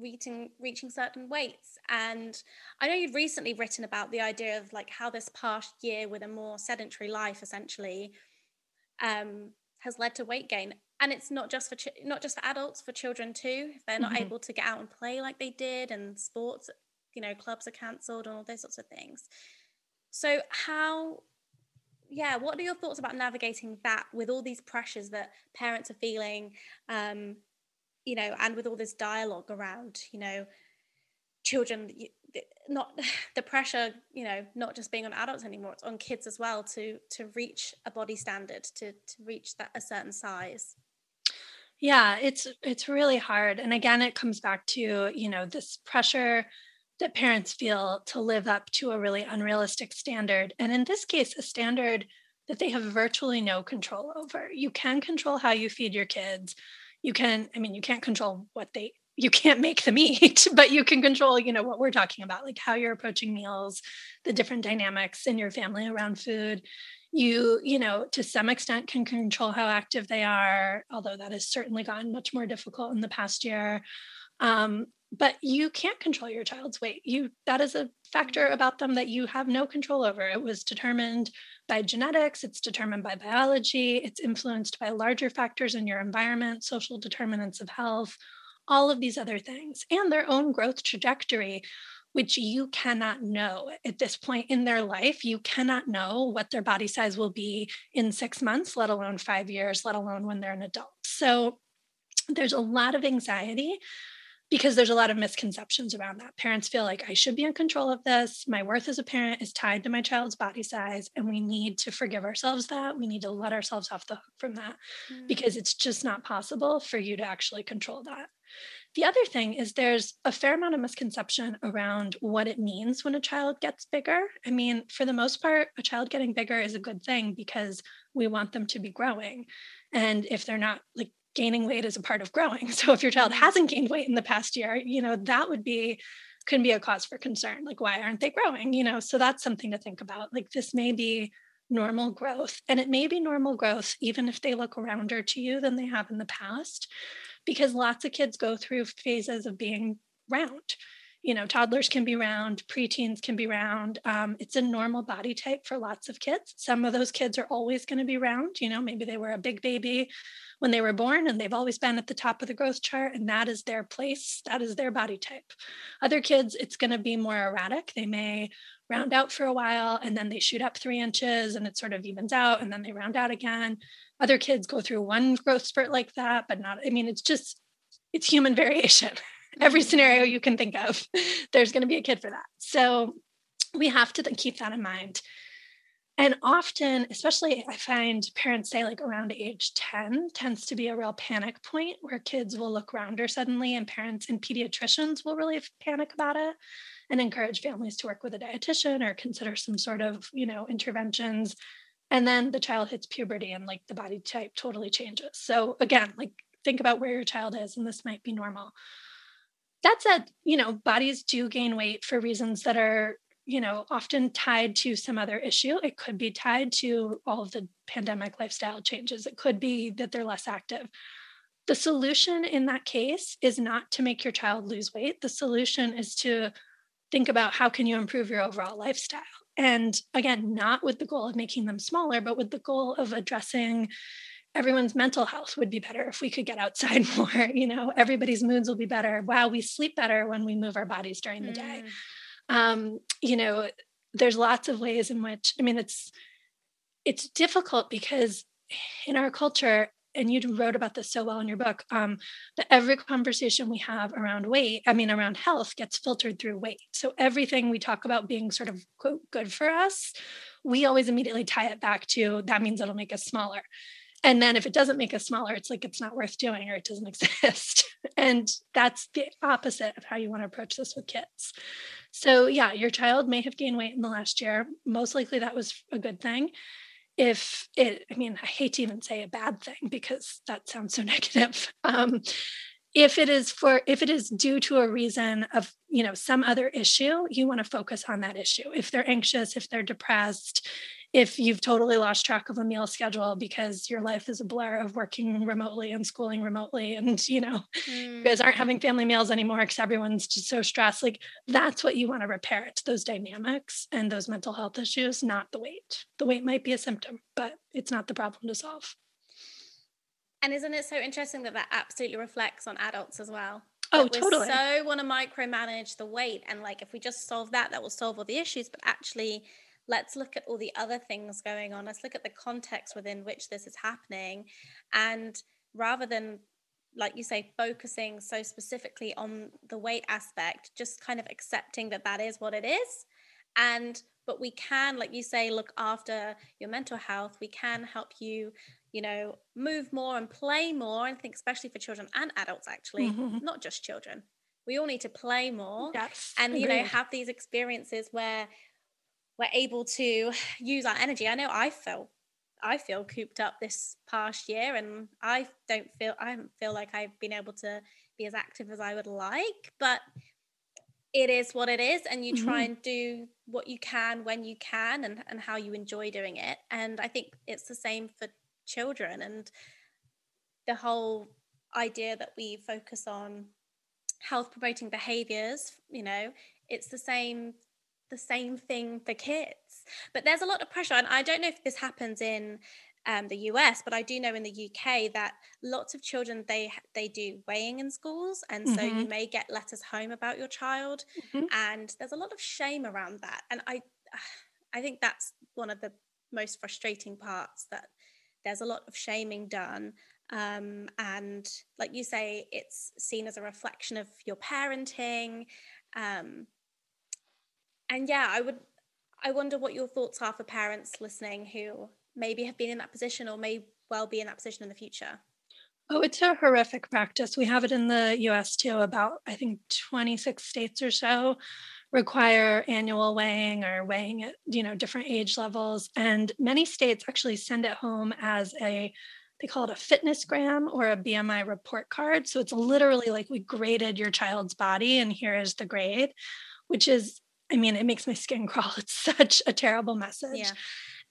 reaching reaching certain weights and i know you've recently written about the idea of like how this past year with a more sedentary life essentially um, has led to weight gain. And it's not just for ch- not just for adults for children too. If they're not mm-hmm. able to get out and play like they did and sports you know clubs are cancelled and all those sorts of things. So how yeah what are your thoughts about navigating that with all these pressures that parents are feeling um you know and with all this dialogue around you know children not the pressure you know not just being on adults anymore it's on kids as well to to reach a body standard to to reach that a certain size. Yeah it's it's really hard. And again it comes back to you know this pressure that parents feel to live up to a really unrealistic standard. And in this case a standard that they have virtually no control over. You can control how you feed your kids. You can i mean you can't control what they you can't make them eat but you can control you know what we're talking about like how you're approaching meals the different dynamics in your family around food. You you know to some extent can control how active they are although that has certainly gotten much more difficult in the past year. Um, but you can't control your child's weight. You that is a factor about them that you have no control over. It was determined by genetics it's determined by biology it's influenced by larger factors in your environment social determinants of health all of these other things and their own growth trajectory which you cannot know at this point in their life. You cannot know what their body size will be in six months, let alone five years, let alone when they're an adult. So there's a lot of anxiety because there's a lot of misconceptions around that. Parents feel like I should be in control of this. My worth as a parent is tied to my child's body size, and we need to forgive ourselves that. We need to let ourselves off the hook from that mm. because it's just not possible for you to actually control that. The other thing is there's a fair amount of misconception around what it means when a child gets bigger. I mean, for the most part, a child getting bigger is a good thing because we want them to be growing. And if they're not like gaining weight is a part of growing. So if your child mm-hmm. hasn't gained weight in the past year, you know, that would be can be a cause for concern. Like why aren't they growing? You know, so that's something to think about. Like this may be normal growth and it may be normal growth even if they look rounder to you than they have in the past because lots of kids go through phases of being round. You know toddlers can be round preteens can be round. Um, it's a normal body type for lots of kids. Some of those kids are always going to be round you know maybe they were a big baby when they were born and they've always been at the top of the growth chart and that is their place that is their body type. Other kids it's going to be more erratic. They may round out for a while and then they shoot up three inches and it sort of evens out and then they round out again. Other kids go through one growth spurt like that but not i mean it's just it's human variation. Every mm-hmm. scenario you can think of there's going to be a kid for that. So we have to keep that in mind. And often especially i find parents say like around age 10 tends to be a real panic point where kids will look rounder suddenly and parents and pediatricians will really panic about it and encourage families to work with a dietitian or consider some sort of you know interventions. And then the child hits puberty and like the body type totally changes. So again like think about where your child is and this might be normal. That said you know bodies do gain weight for reasons that are you know often tied to some other issue. It could be tied to all of the pandemic lifestyle changes. It could be that they're less active. The solution in that case is not to make your child lose weight. The solution is to think about how can you improve your overall lifestyle? And again not with the goal of making them smaller but with the goal of addressing everyone's mental health would be better if we could get outside more you know? Everybody's moods will be better. Wow we sleep better when we move our bodies during the mm. day um, you know there's lots of ways in which i mean it's it's difficult because in our culture and you wrote about this so well in your book um, that every conversation we have around weight i mean around health gets filtered through weight. So everything we talk about being sort of quote good for us we always immediately tie it back to that means it'll make us smaller. And then if it doesn't make us smaller it's like it's not worth doing or it doesn't exist. And that's the opposite of how you want to approach this with kids. So yeah your child may have gained weight in the last year. Most likely that was a good thing if it i mean i hate to even say a bad thing because that sounds so negative. Um, if it is for if it is due to a reason of you know some other issue you want to focus on that issue. If they're anxious if they're depressed if you've totally lost track of a meal schedule because your life is a blur of working remotely and schooling remotely and you know mm. you guys aren't having family meals anymore because everyone's just so stressed like that's what you want to repair it's those dynamics and those mental health issues not the weight the weight might be a symptom but it's not the problem to solve and isn't it so interesting that that absolutely reflects on adults as well Oh, totally. So want to micromanage the weight, and like if we just solve that, that will solve all the issues. But actually, let's look at all the other things going on. Let's look at the context within which this is happening. And rather than, like you say, focusing so specifically on the weight aspect, just kind of accepting that that is what it is. And, but we can, like you say, look after your mental health. We can help you you know, move more and play more. I think, especially for children and adults, actually, mm-hmm. not just children. We all need to play more yes, and, you know, have these experiences where we're able to use our energy. I know I felt I feel cooped up this past year and I don't feel I don't feel like I've been able to be as active as I would like, but it is what it is and you try mm-hmm. and do what you can when you can and, and how you enjoy doing it. And I think it's the same for children and the whole idea that we focus on health promoting behaviors, you know, it's the same the same thing for kids. But there's a lot of pressure, and I don't know if this happens in um, the US, but I do know in the UK that lots of children they they do weighing in schools, and so mm-hmm. you may get letters home about your child, mm-hmm. and there's a lot of shame around that, and I I think that's one of the most frustrating parts that there's a lot of shaming done Um, and like you say, it's seen as a reflection of your parenting. Um, and yeah, I would, I wonder what your thoughts are for parents listening who maybe have been in that position or may well be in that position in the future. Oh, it's a horrific practice. We have it in the US too. About, I think, 26 states or so require annual weighing or weighing at, you know, different age levels. And many states actually send it home as a, they call it a FitnessGram or a BMI report card. So it's literally like we graded your child's body and here is the grade, which is, I mean, it makes my skin crawl. It's such a terrible message. Yeah.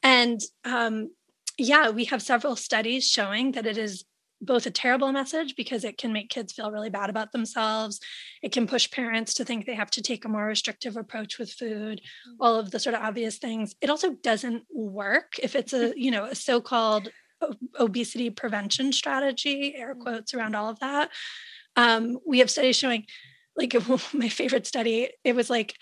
And um, yeah, we have several studies showing that it is both a terrible message because it can make kids feel really bad about themselves. It can push parents to think they have to take a more restrictive approach with food, mm. all of the sort of obvious things. It also doesn't work if it's a, you know, a so-called obesity prevention strategy, air mm. quotes around all of that. Um, we have studies showing, like my favorite study, it was like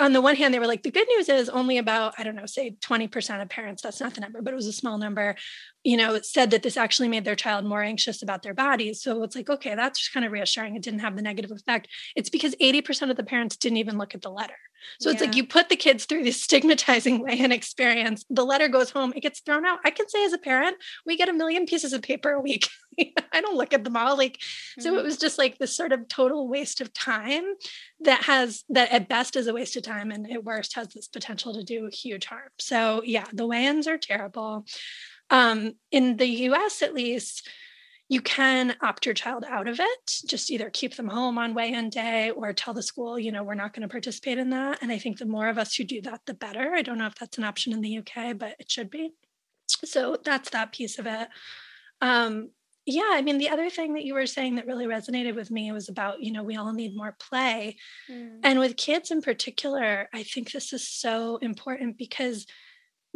on the one hand, they were like, the good news is only about, I don't know, say 20% of parents, that's not the number, but it was a small number, you know, said that this actually made their child more anxious about their bodies. So it's like, okay, that's just kind of reassuring. It didn't have the negative effect. It's because 80% of the parents didn't even look at the letter. So yeah. it's like you put the kids through this stigmatizing way and experience. The letter goes home, it gets thrown out. I can say as a parent, we get a million pieces of paper a week. I don't look at them all. Like, mm-hmm. so it mm-hmm. was just like this sort of total waste of time that has that at best is a waste of time and at worst has this potential to do huge harm. So yeah, the weigh-ins are terrible. Um, in the US at least, you can opt your child out of it. Just either keep them home on weigh-in day or tell the school you know we're not going to participate in that. And i think the more of us who do that the better. I don't know if that's an option in the uk but it should be. So that's that piece of it. Um, yeah i mean the other thing that you were saying that really resonated with me was about you know we all need more play. Mm. and with kids in particular i think this is so important because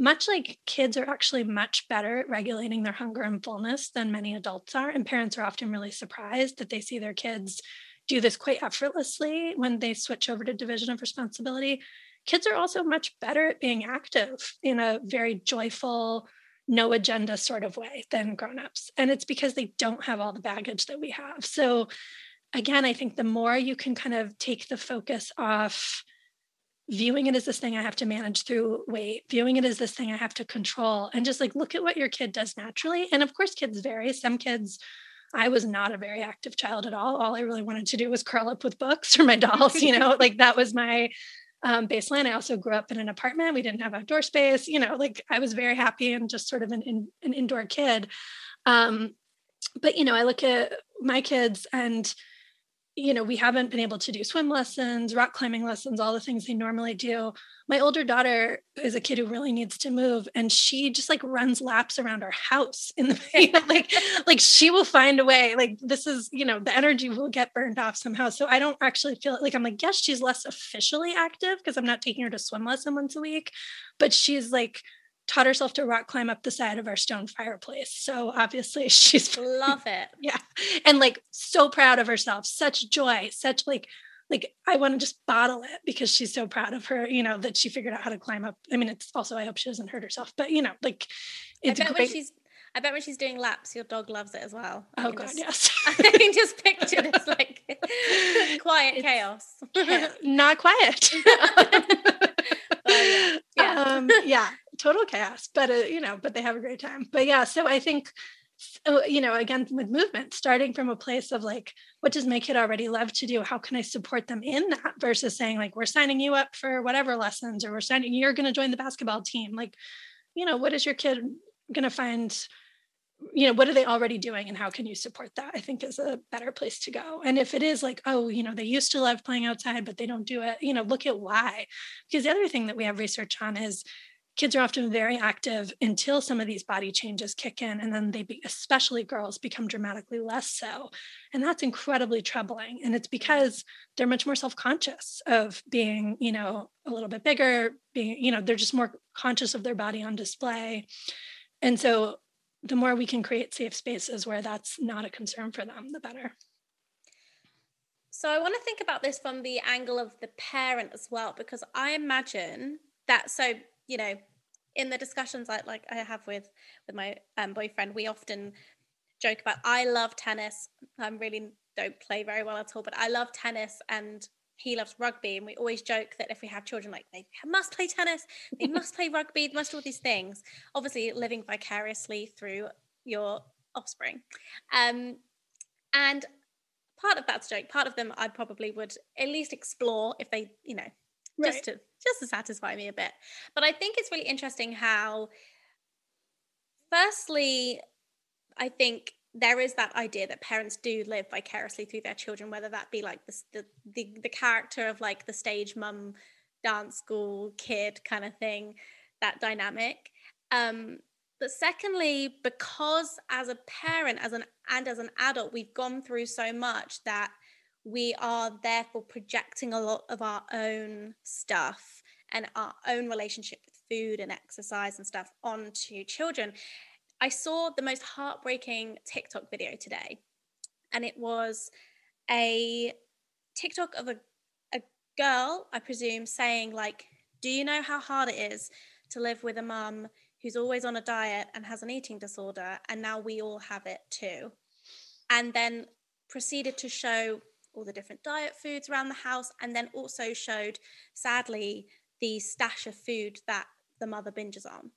much like kids are actually much better at regulating their hunger and fullness than many adults are. And parents are often really surprised that they see their kids do this quite effortlessly when they switch over to division of responsibility. Kids are also much better at being active in a very joyful, no agenda sort of way than grown-ups. And it's because they don't have all the baggage that we have. So again, I think the more you can kind of take the focus off viewing it as this thing I have to manage through weight, viewing it as this thing I have to control, and just like look at what your kid does naturally. And of course, kids vary. Some kids, I was not a very active child at all. All I really wanted to do was curl up with books or my dolls, you know, like that was my um, baseline. I also grew up in an apartment. We didn't have outdoor space, you know, like I was very happy and just sort of an, in, an indoor kid. Um, but, you know, I look at my kids and you know, we haven't been able to do swim lessons, rock climbing lessons, all the things they normally do. My older daughter is a kid who really needs to move, and she just like runs laps around our house in the you know, like like she will find a way. Like this is, you know, the energy will get burned off somehow. So I don't actually feel like I'm like, yes, she's less officially active because I'm not taking her to swim lesson once a week, but she's like taught herself to rock climb up the side of our stone fireplace. So obviously she's love it. Yeah. And like so proud of herself, such joy, such like like I want to just bottle it because she's so proud of her, you know, that she figured out how to climb up. I mean, it's also I hope she doesn't hurt herself, but you know, like it's I bet great... when she's I bet when she's doing laps, your dog loves it as well. oh god, just, yes. I can just picture this like quiet it's, chaos. not quiet. yeah. Yeah. Um, yeah total chaos but uh, you know but they have a great time. But yeah so i think uh, you know again with movement starting from a place of like what does my kid already love to do? How can i support them in that versus saying like we're signing you up for whatever lessons or we're signing you're going to join the basketball team. Like you know what is your kid going to find you know what are they already doing and how can you support that? I think is a better place to go. And if it is like oh you know they used to love playing outside but they don't do it you know look at why. Because the other thing that we have research on is kids are often very active until some of these body changes kick in and then they be, especially girls become dramatically less so. And that's incredibly troubling and it's because they're much more self-conscious of being you know a little bit bigger being you know they're just more conscious of their body on display. And so the more we can create safe spaces where that's not a concern for them the better. So i want to think about this from the angle of the parent as well because i imagine that so you know in the discussions I like I have with with my um, boyfriend, we often joke about I love tennis. I'm really don't play very well at all, but I love tennis and he loves rugby. And we always joke that if we have children, like they must play tennis, they must play rugby, they must do all these things. Obviously, living vicariously through your offspring. Um, and part of that's joke. Part of them I probably would at least explore if they, you know, just to just to satisfy me a bit. But I think it's really interesting how firstly, I think there is that idea that parents do live vicariously through their children, whether that be like the the the, the character of like the stage mum, dance school kid kind of thing, that dynamic. Um, but secondly, because as a parent, as an and as an adult, we've gone through so much that we are therefore projecting a lot of our own stuff and our own relationship with food and exercise and stuff onto children. I saw the most heartbreaking TikTok video today, and it was a TikTok of a, a girl, I presume, saying, like, do you know how hard it is to live with a mum who's always on a diet and has an eating disorder, and now we all have it too? And then proceeded to show all the different diet foods around the house, and then also showed, sadly, the stash of food that the mother binges on.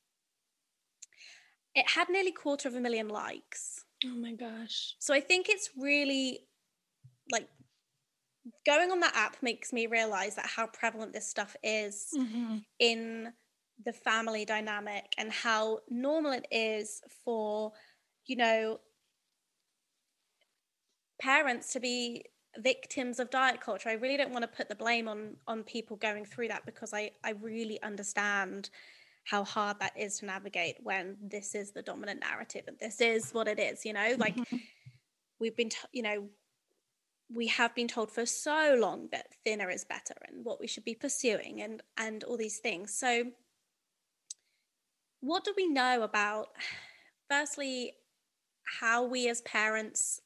It had nearly quarter of a million likes. Oh my gosh. So I think it's really like going on that app makes me realize that how prevalent this stuff is mm-hmm. in the family dynamic and how normal it is for you know parents to be victims of diet culture. I really don't want to put the blame on on people going through that because i i really understand how hard that is to navigate when this is the dominant narrative and this is what it is you know? Like mm-hmm. we've been t- you know we have been told for so long that thinner is better and what we should be pursuing and and all these things. So what do we know about firstly how we as parents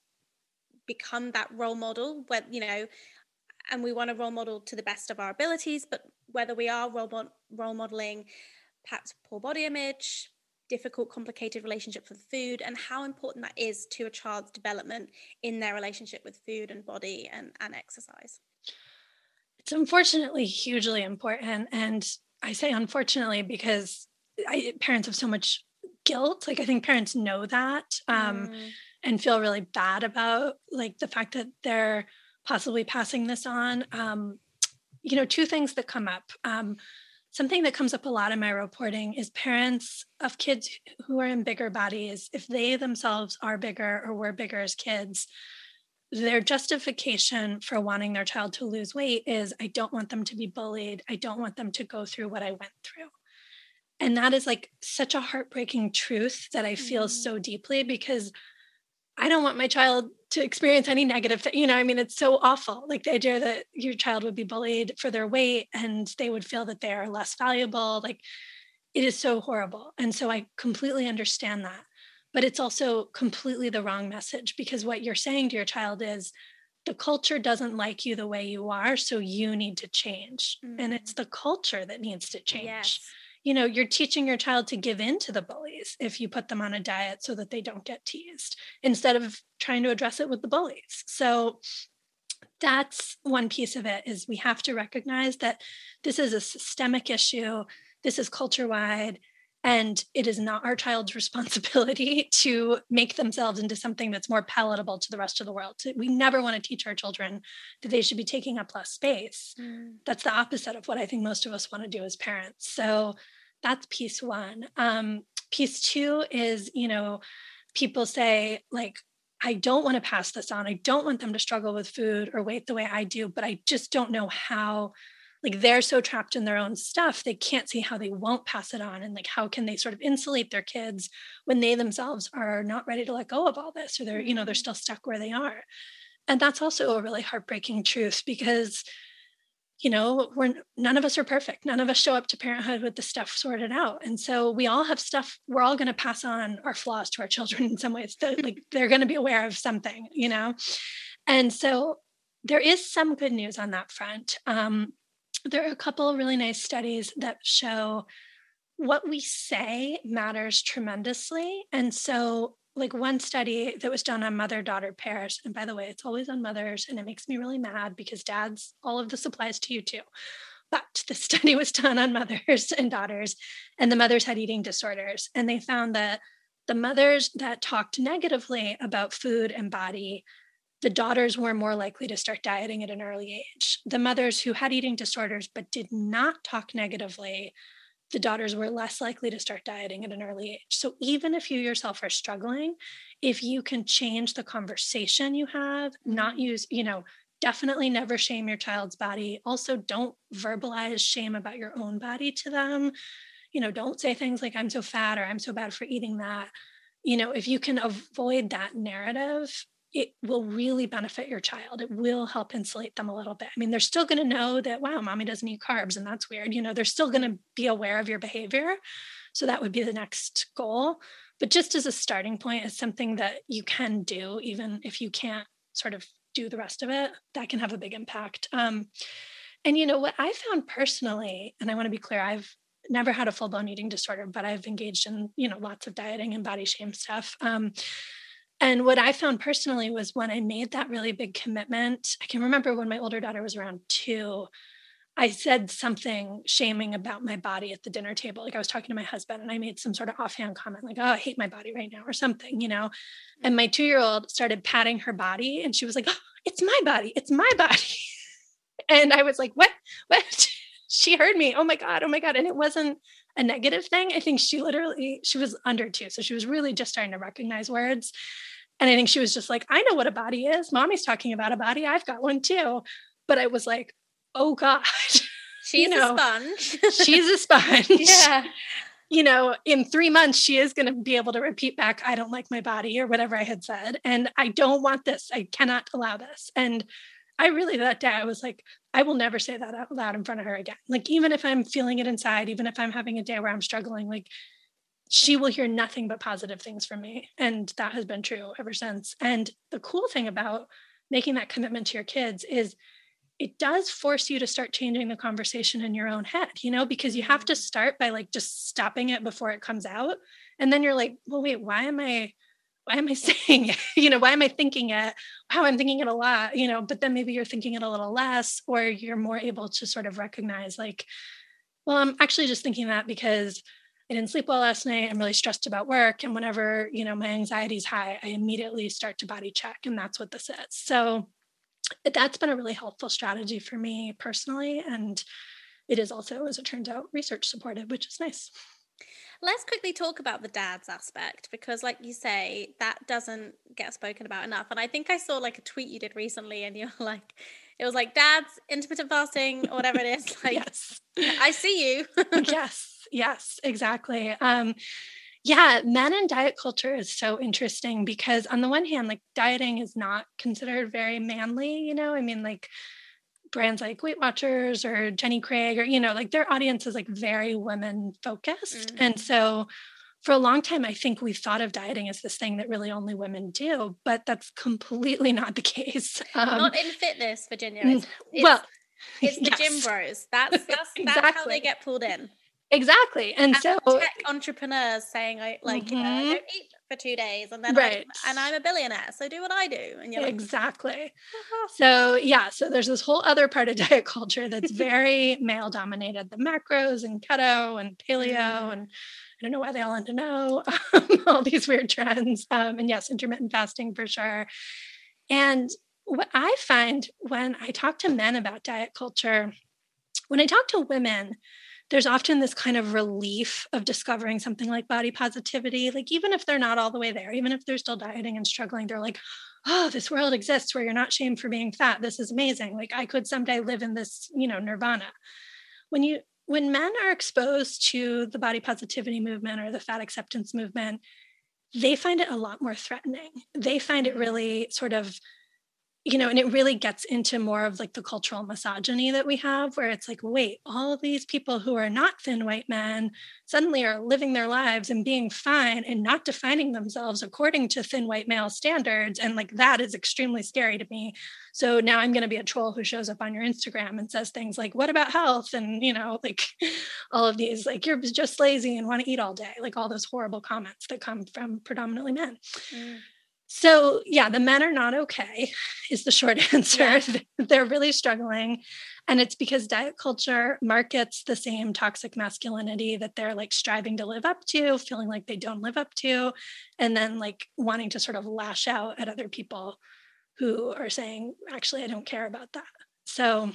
become that role model when you know and we want to role model to the best of our abilities but whether we are role, role modeling perhaps poor body image difficult complicated relationships with food and how important that is to a child's development in their relationship with food and body and, and exercise. It's unfortunately hugely important and i say unfortunately because I, parents have so much guilt. Like i think parents know that um, mm and feel really bad about like the fact that they're possibly passing this on um, you know two things that come up. Um, something that comes up a lot in my reporting is parents of kids who are in bigger bodies if they themselves are bigger or were bigger as kids their justification for wanting their child to lose weight is i don't want them to be bullied. I don't want them to go through what i went through. And that is like such a heartbreaking truth that i feel mm. so deeply because I don't want my child to experience any negative thing. You know, I mean, it's so awful. Like the idea that your child would be bullied for their weight and they would feel that they are less valuable. Like it is so horrible. And so I completely understand that. But it's also completely the wrong message because what you're saying to your child is the culture doesn't like you the way you are. So you need to change. Mm-hmm. And it's mm. the culture that needs to change. Yes you know you're teaching your child to give in to the bullies if you put them on a diet so that they don't get teased instead of trying to address it with the bullies so that's one piece of it is we have to recognize that this is a systemic issue this is culture wide and it is not our child's responsibility to make themselves into something that's more palatable to the rest of the world. We never want to teach our children that they should be taking up less space. Mm. That's the opposite of what I think most of us want to do as parents. So that's piece one. Um, piece two is, you know, people say, like, I don't want to pass this on. I don't want them to struggle with food or weight the way I do, but I just don't know how. Like they're so trapped in their own stuff, they can't see how they won't pass it on. And like, how can they sort of insulate their kids when they themselves are not ready to let go of all this or they're, you know, they're mm-hmm. still stuck where they are. And that's also a really heartbreaking truth because you know we're none of us are perfect. None of us show up to parenthood with the stuff sorted out. And so we all have stuff we're all going to pass on our flaws to our children in some ways that, like they're going to be aware of something you know? And so there is some good news on that front. Um, there are a couple of really nice studies that show what we say matters tremendously. And so like one study that was done on mother daughter pairs. And by the way, it's always on mothers, and it makes me really mad because dads, all of this applies to you too. But the study was done on mothers and daughters, and the mothers had eating disorders. And they found that the mothers that talked negatively about food and body, the daughters were more likely to start dieting at an early age. The mothers who had eating disorders but did not talk negatively, the daughters were less likely to start dieting at an early age. So even if you yourself are struggling, if you can change the conversation you have, mm-hmm. not use, you know, definitely never shame your child's body. Also, don't verbalize shame about your own body to them. You know, don't say things like, I'm so fat or I'm so bad for eating that. You know, if you can avoid that narrative, it will really benefit your child. It will help insulate them a little bit. I mean, they're still going to know that, wow, mommy doesn't eat carbs and that's weird. You know, they're still going to be aware of your behavior. So that would be the next goal. But just as a starting point, is something that you can do, even if you can't sort of do the rest of it, that can have a big impact. Um, and you know what I found personally, and I want to be clear, I've never had a full blown eating disorder, but I've engaged in you know lots of dieting and body shame stuff. Um, and what I found personally was when I made that really big commitment. I can remember when my older daughter was around two. I said something shaming about my body at the dinner table. Like I was talking to my husband and I made some sort of offhand comment, like, oh, I hate my body right now, or something, you know. And my two year old started patting her body and she was like, oh, it's my body, it's my body. and I was like, what? What? she heard me. Oh my God, oh my God. And it wasn't a negative thing. I think she literally, she was under two. So she was really just starting to recognize words. And I think she was just like, I know what a body is. Mommy's talking about a body. I've got one too. But I was like, oh God. She's you know, a sponge. she's a sponge. Yeah. You know, in three months, she is going to be able to repeat back, I don't like my body or whatever I had said. And I don't want this. I cannot allow this. And I really, that day, I was like, I will never say that out loud in front of her again. Like, even if I'm feeling it inside, even if I'm having a day where I'm struggling, like, she will hear nothing but positive things from me. And that has been true ever since. And the cool thing about making that commitment to your kids is it does force you to start changing the conversation in your own head, you know, because you have to mm-hmm. start by like just stopping it before it comes out. And then you're like, well, wait, why am I, why am I saying it? You know, why am I thinking it? Wow, I'm thinking it a lot, you know, but then maybe you're thinking it a little less, or you're more able to sort of recognize, like, well, I'm actually just thinking that because I didn't sleep well last night. I'm really stressed about work. And whenever, you know, my anxiety is high, I immediately start to body check. And that's what this is. So that's been a really helpful strategy for me personally. And it is also, as it turns out, research supported, which is nice. Let's quickly talk about the dad's aspect because, like you say, that doesn't get spoken about enough. And I think I saw like a tweet you did recently, and you're like, it was like dad's intermittent fasting or whatever it is. Like, yes, I see you. yes, yes, exactly. Um, yeah, men and diet culture is so interesting because on the one hand, like dieting is not considered very manly, you know? I mean, like brands like Weight Watchers or Jenny Craig or, you know, like their audience is like very women focused. Mm-hmm. And so for a long time, I think we thought of dieting as this thing that really only women do, but that's completely not the case. Um, not in fitness, Virginia. It's, it's, well, it's the yes. gym bros. That's that's, exactly. that's how they get pulled in. Exactly. And, and so tech entrepreneurs saying I like, mm-hmm. you know, I don't eat for two days and then right. I, and I'm a billionaire. So do what I do. And you're like, Exactly. So yeah, so there's this whole other part of diet culture that's very male dominated, the macros and keto and paleo mm. and I don't know why they all want to know all these weird trends. Um, and yes, intermittent fasting for sure. And what I find when I talk to men about diet culture, when I talk to women, there's often this kind of relief of discovering something like body positivity. Like, even if they're not all the way there, even if they're still dieting and struggling, they're like, oh, this world exists where you're not shamed for being fat. This is amazing. Like, I could someday live in this, you know, nirvana. When you, when men are exposed to the body positivity movement or the fat acceptance movement, they find it a lot more threatening. They find it mm-hmm. really sort of you know, and it really gets into more of like the cultural misogyny that we have, where it's like, wait, all of these people who are not thin white men suddenly are living their lives and being fine and not defining themselves according to thin white male standards. And like that is extremely scary to me. So now I'm going to be a troll who shows up on your Instagram and says things like, what about health? And, you know, like all of these, like, you're just lazy and want to eat all day, like all those horrible comments that come from predominantly men. Mm. So, yeah, the men are not okay, is the short answer. Yeah. They're really struggling. And it's because diet culture markets the same toxic masculinity that they're like striving to live up to, feeling like they don't live up to, and then like wanting to sort of lash out at other people who are saying, actually, I don't care about that. So,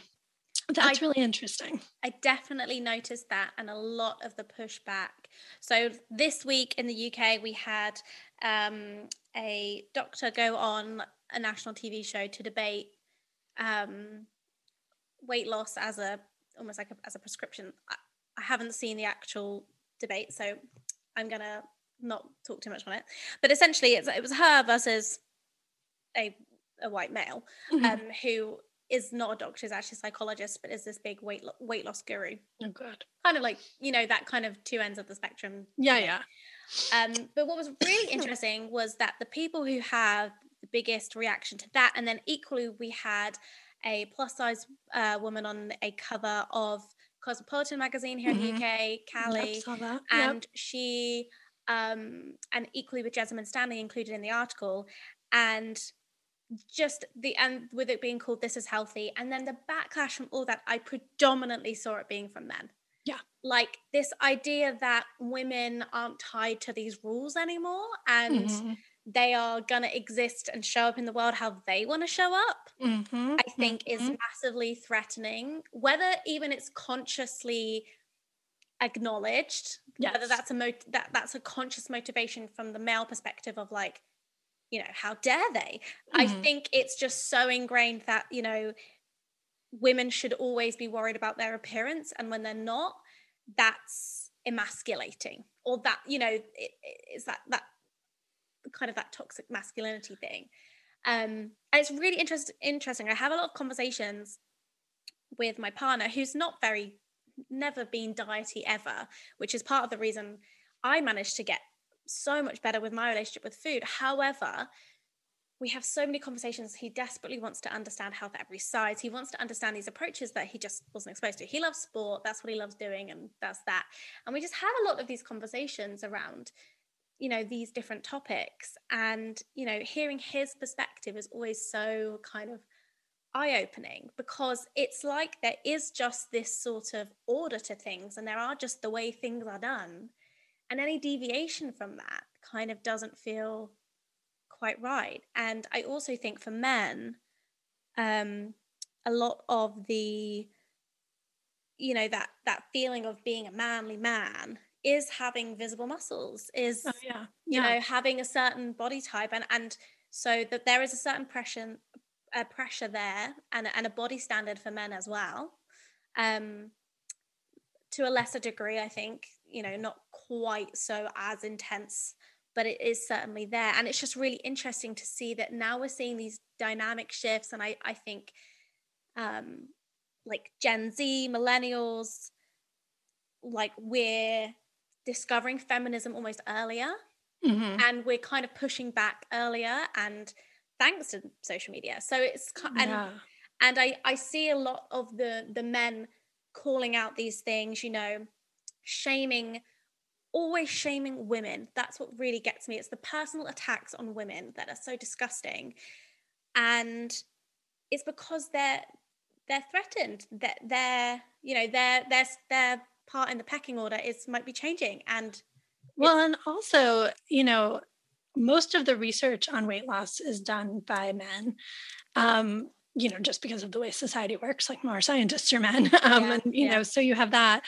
that's I, really interesting. I definitely noticed that and a lot of the pushback. So this week in the UK, we had um, a doctor go on a national TV show to debate um, weight loss as a almost like a, as a prescription. I, I haven't seen the actual debate, so I'm gonna not talk too much on it. But essentially, it was her versus a a white male mm-hmm. um, who is not a doctor, is actually a psychologist, but is this big weight lo- weight loss guru. Oh, good. Kind of like you know that kind of two ends of the spectrum. Yeah, yeah. Um, but what was really interesting was that the people who had the biggest reaction to that, and then equally we had a plus size uh, woman on a cover of Cosmopolitan magazine here mm-hmm. in the UK, Callie, yep, and yep. she um, and equally with Jessamyn Stanley included in the article, and just the and with it being called "This Is Healthy," and then the backlash from all that, I predominantly saw it being from men. Yeah. Like this idea that women aren't tied to these rules anymore and mm-hmm. they are going to exist and show up in the world how they want to show up, mm-hmm. I think mm-hmm. is massively threatening. Whether even it's consciously acknowledged, yes. whether that's a mo- that that's a conscious motivation from the male perspective of like, you know, how dare they? I mm-hmm. think it's just so ingrained that, you know, women should always be worried about their appearance and when they're not that's emasculating or that you know it, it's that that kind of that toxic masculinity thing. Um and it's really interest, interesting. I have a lot of conversations with my partner who's not very never been diety ever which is part of the reason i managed to get so much better with my relationship with food. However we have so many conversations. He desperately wants to understand health every size. He wants to understand these approaches that he just wasn't exposed to. He loves sport. That's what he loves doing. And that's that. And we just have a lot of these conversations around, you know, these different topics. And, you know, hearing his perspective is always so kind of eye opening because it's like there is just this sort of order to things and there are just the way things are done. And any deviation from that kind of doesn't feel quite right. And I also think for men, um, a lot of the, you know, that that feeling of being a manly man is having visible muscles, is oh, yeah. you yeah. know having a certain body type, and and so that there is a certain pressure a pressure there and and a body standard for men as well. Um, to a lesser degree, I think you know not quite so as intense but it is certainly there. And it's just really interesting to see that now we're seeing these dynamic shifts. And I, I think um, like Gen Z, millennials, like we're discovering feminism almost earlier. Mm-hmm. And we're kind of pushing back earlier and thanks to social media. So it's and yeah. and I, I see a lot of the the men calling out these things, you know, shaming always shaming women. That's what really gets me. It's the personal attacks on women that are so disgusting. And it's because they're they're threatened that their you know their their their part in the pecking order is might be changing and well and also you know most of the research on weight loss is done by men um, you know just because of the way society works like more scientists are men um, yeah, and you yeah. know so you have that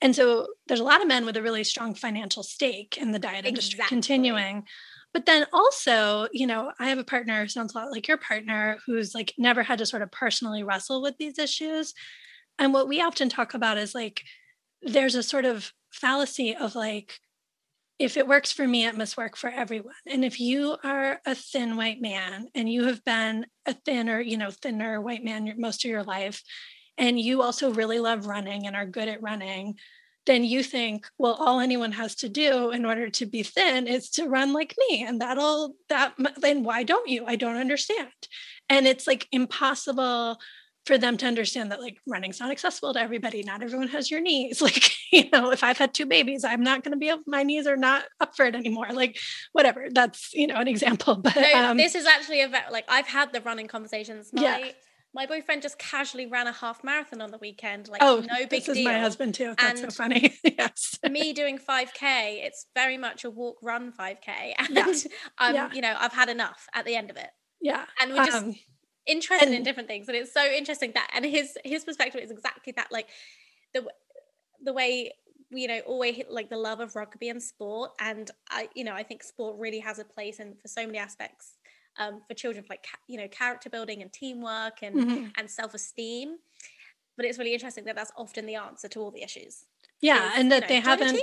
and so there's a lot of men with a really strong financial stake in the diet industry exactly. continuing. But then also, you know, I have a partner who sounds a lot like your partner who's like never had to sort of personally wrestle with these issues. And what we often talk about is like there's a sort of fallacy of like if it works for me, it must work for everyone. And if you are a thin white man and you have been a thinner, you know, thinner white man most of your life, and you also really love running and are good at running, then you think, well, all anyone has to do in order to be thin is to run like me. And that'll, that, then why don't you? I don't understand. And it's like impossible for them to understand that like running's not accessible to everybody. Not everyone has your knees. Like, you know, if I've had two babies, I'm not going to be able, my knees are not up for it anymore. Like, whatever. That's, you know, an example. But um, this is actually a, like, I've had the running conversations. My, yeah my boyfriend just casually ran a half marathon on the weekend. Like, oh, no big this deal. my husband too. That's and so funny. yes. me doing 5K, it's very much a walk run 5K. And yeah. um, yeah. you know, I've had enough at the end of it. Yeah. And we're just um, interested and, in different things. And it's so interesting that and his his perspective is exactly that. Like the the way you know always like the love of rugby and sport and i you know i think sport really has a place and for so many aspects um, for children like you know character building and teamwork and mm-hmm. and self-esteem but it's really interesting that that's often the answer to all the issues yeah is, and that you know, they haven't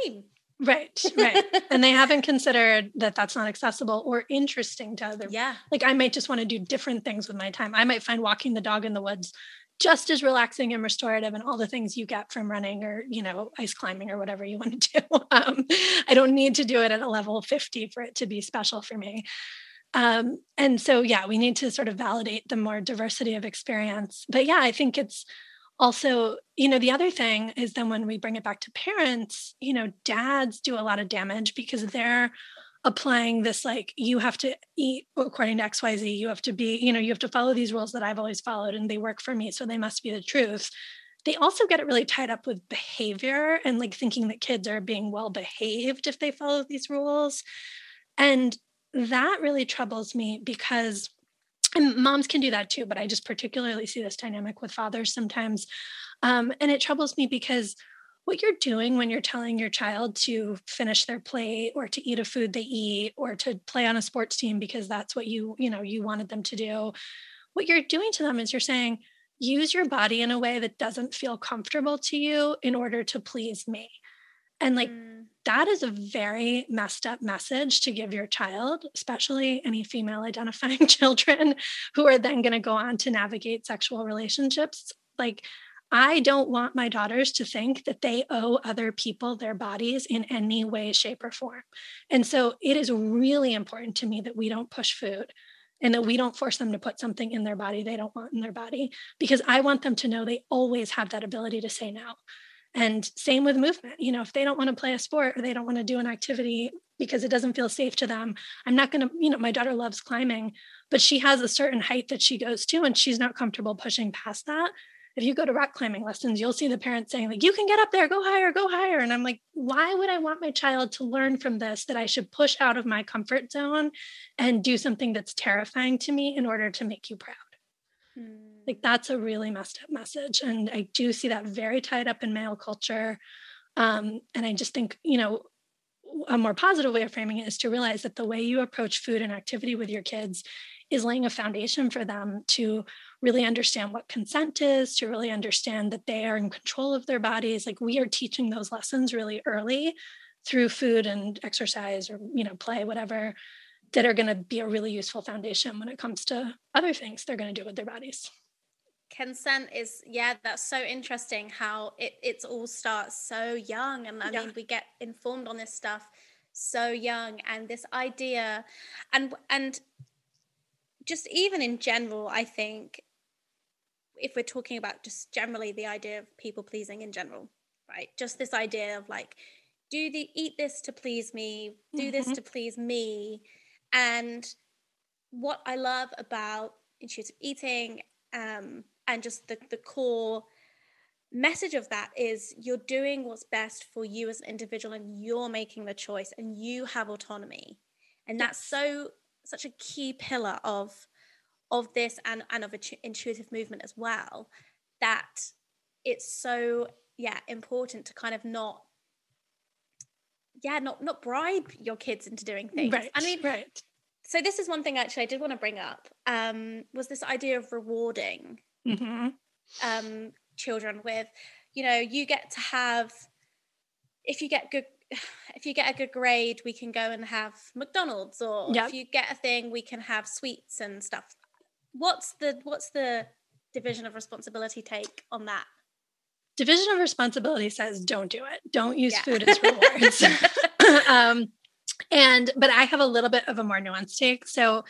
right right. And they haven't considered that that's not accessible or interesting to other yeah. like i might just want to do different things with my time. I might find walking the dog in the woods just as relaxing and restorative and all the things you get from running or you know ice climbing or whatever you want to do. Um, i don't need to do it at a level 50 for it to be special for me. Um, and so, yeah, we need to sort of validate the more diversity of experience. But yeah, I think it's also, you know, the other thing is then when we bring it back to parents, you know, dads do a lot of damage because they're applying this like you have to eat according to xyz you have to be you know you have to follow these rules that i've always followed and they work for me so they must be the truth. They also get it really tied up with behavior and like thinking that kids are being well behaved if they follow these rules. And that really troubles me because and moms can do that too, but I just particularly see this dynamic with fathers sometimes. Um, and it troubles me because what you're doing when you're telling your child to finish their plate or to eat a food they eat or to play on a sports team because that's what you you know you wanted them to do what you're doing to them is you're saying use your body in a way that doesn't feel comfortable to you in order to please me and like mm. That is a very messed up message to give your child, especially any female identifying children who are then going to go on to navigate sexual relationships. Like, I don't want my daughters to think that they owe other people their bodies in any way, shape, or form. And so it is really important to me that we don't push food and that we don't force them to put something in their body they don't want in their body because I want them to know they always have that ability to say no. And same with movement. You know, if they don't want to play a sport or they don't want to do an activity because it doesn't feel safe to them, I'm not going to, you know, my daughter loves climbing, but she has a certain height that she goes to and she's not comfortable pushing past that. If you go to rock climbing lessons, you'll see the parents saying, like, you can get up there, go higher, go higher. And I'm like, why would I want my child to learn from this that I should push out of my comfort zone and do something that's terrifying to me in order to make you proud? Hmm. Like that's a really messed up message. And I do see that very tied up in male culture. Um, and I just think, you know, a more positive way of framing it is to realize that the way you approach food and activity with your kids is laying a foundation for them to really understand what consent is, to really understand that they are in control of their bodies. Like we are teaching those lessons really early through food and exercise or, you know, play, whatever, that are going to be a really useful foundation when it comes to other things they're going to do with their bodies consent is yeah that's so interesting how it it's all starts so young and i yeah. mean we get informed on this stuff so young and this idea and and just even in general i think if we're talking about just generally the idea of people pleasing in general right just this idea of like do the eat this to please me do mm-hmm. this to please me and what i love about intuitive eating um, and just the, the core message of that is you're doing what's best for you as an individual and you're making the choice and you have autonomy. And that's so such a key pillar of of this and and of intuitive movement as well that it's so yeah important to kind of not yeah not not bribe your kids into doing things. Right i mean right. so this is one thing actually i did want to bring up. Um was this idea of rewarding mm-hmm. um, children with, you know, you get to have, if you get good if you get a good grade, we can go and have McDonald's, or Yep. if you get a thing, we can have sweets and stuff. What's the what's the division of responsibility take on that? Division of responsibility says don't do it. Don't use Yeah. food as rewards. um, and but I have a little bit of a more nuanced take. So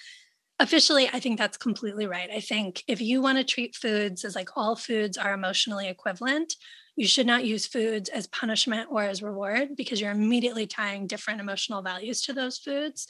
officially, I think that's completely right. I think if you want to treat foods as like all foods are emotionally equivalent, you should not use foods as punishment or as reward because you're immediately tying different emotional values to those foods.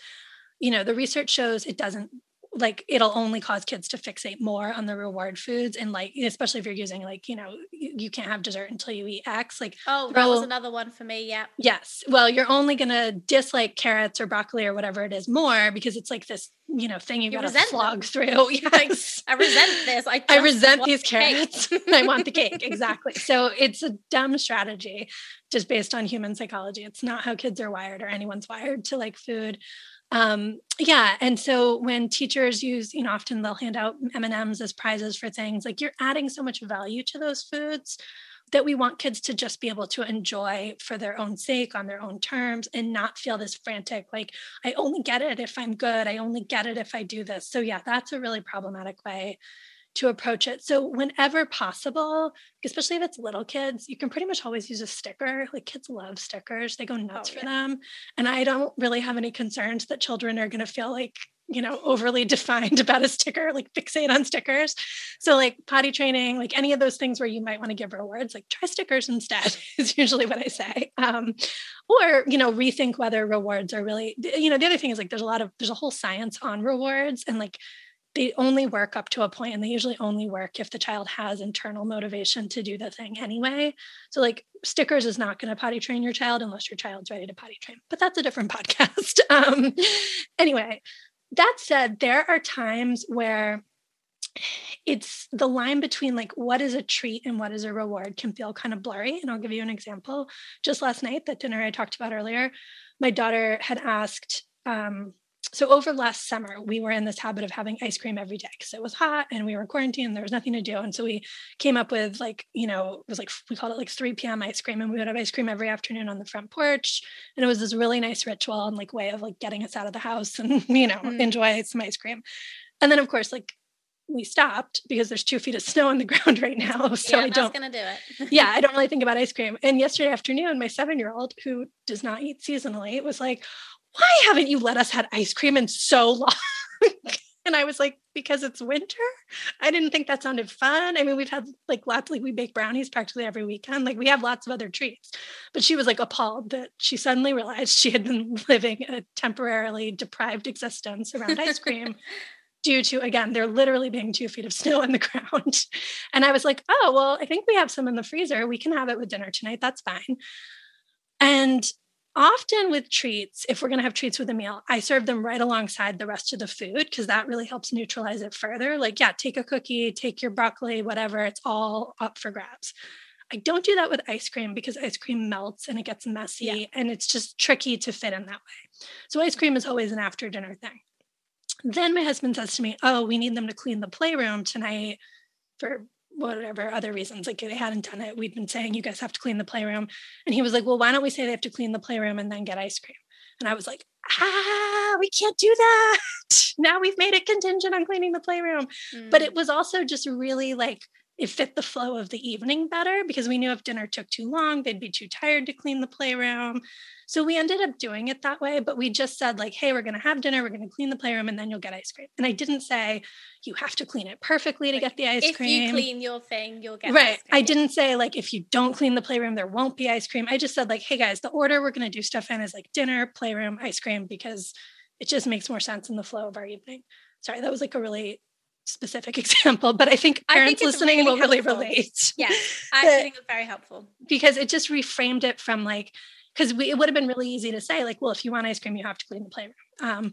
You know, the research shows it doesn't like it'll only cause kids to fixate more on the reward foods and like especially if you're using like you know you, you can't have dessert until you eat x like Oh, that was another one for me. Yeah. yes well you're only going to dislike carrots or broccoli or whatever it is more because it's like this you know thing you, You got to slog them. through Like, yes I resent this. I, I resent these cake. carrots. I want the cake. Exactly. So it's a dumb strategy just based on human psychology. It's not how kids are wired or anyone's wired to like food. Um, yeah. And so when teachers use, you know, often they'll hand out M&Ms as prizes for things like you're adding so much value to those foods that we want kids to just be able to enjoy for their own sake on their own terms and not feel this frantic like i only get it if i'm good i only get it if i do this so yeah that's a really problematic way to approach it. So whenever possible especially if it's little kids you can pretty much always use a sticker. Like kids love stickers. They go nuts Oh, for yeah. them. And i don't really have any concerns that children are going to feel like you know overly defined about a sticker like fixate on stickers. So like potty training like any of those things where you might want to give rewards like try stickers instead is usually what i say. Um, or you know rethink whether rewards are really you know the other thing is like there's a lot of there's a whole science on rewards and like they only work up to a point and they usually only work if the child has internal motivation to do the thing anyway. So like stickers is not going to potty train your child unless your child's ready to potty train but that's a different podcast. Um, anyway that said there are times where it's the line between like what is a treat and what is a reward can feel kind of blurry and i'll give you an example. Just last night that dinner i talked about earlier my daughter had asked um, so over last summer we were in this habit of having ice cream every day because it was hot and we were in quarantine and there was nothing to do and so we came up with like you know it was like we called it like 3 p.m ice cream and we would have ice cream every afternoon on the front porch and it was this really nice ritual and like way of like getting us out of the house and you know Mm. enjoy some ice cream and then of course like we stopped because there's two feet of snow on the ground right now so yeah, i don't gonna do it. yeah, I don't really think about ice cream. And yesterday afternoon, my seven year old, who does not eat seasonally, was like, Why haven't you let us had ice cream in so long? and I was like, Because it's winter. I didn't think that sounded fun. I mean, we've had like lots, like we bake brownies practically every weekend. Like we have lots of other treats. But she was like appalled that she suddenly realized she had been living a temporarily deprived existence around ice cream due to again there literally being two feet of snow on the ground and i was like oh well i think we have some in the freezer we can have it with dinner tonight that's fine and often with treats if we're going to have treats with a meal i serve them right alongside the rest of the food because that really helps neutralize it further like yeah take a cookie take your broccoli whatever it's all up for grabs I don't do that with ice cream because ice cream melts and it gets messy Yeah. and it's just tricky to fit in that way. So ice cream is always an after dinner thing. Then my husband says to me, Oh, we need them to clean the playroom tonight for whatever other reasons. Like they hadn't done it. We'd been saying, You guys have to clean the playroom. And he was like, Well, why don't we say they have to clean the playroom and then get ice cream? And I was like, Ah, we can't do that. Now we've made it contingent on cleaning the playroom. But Mm. it was also just really like, it fit the flow of the evening better because we knew if dinner took too long, they'd be too tired to clean the playroom. So we ended up doing it that way, but we just said, like, hey, we're going to have dinner, we're going to clean the playroom, and then you'll get ice cream. And I didn't say, you have to clean it perfectly to Like, get the ice if cream. If you clean your thing, you'll get right. I didn't say, like, if you don't clean the playroom, there won't be ice cream. I just said, like, hey, guys, the order we're going to do stuff in is like dinner, playroom, ice cream, because it just makes more sense in the flow of our evening. Sorry, that was like a really specific example, but I think I think parents listening really will really relate. Yeah, I think it's very helpful. because it just reframed it from like because we it would have been really easy to say like well if you want ice cream you have to clean the playroom um,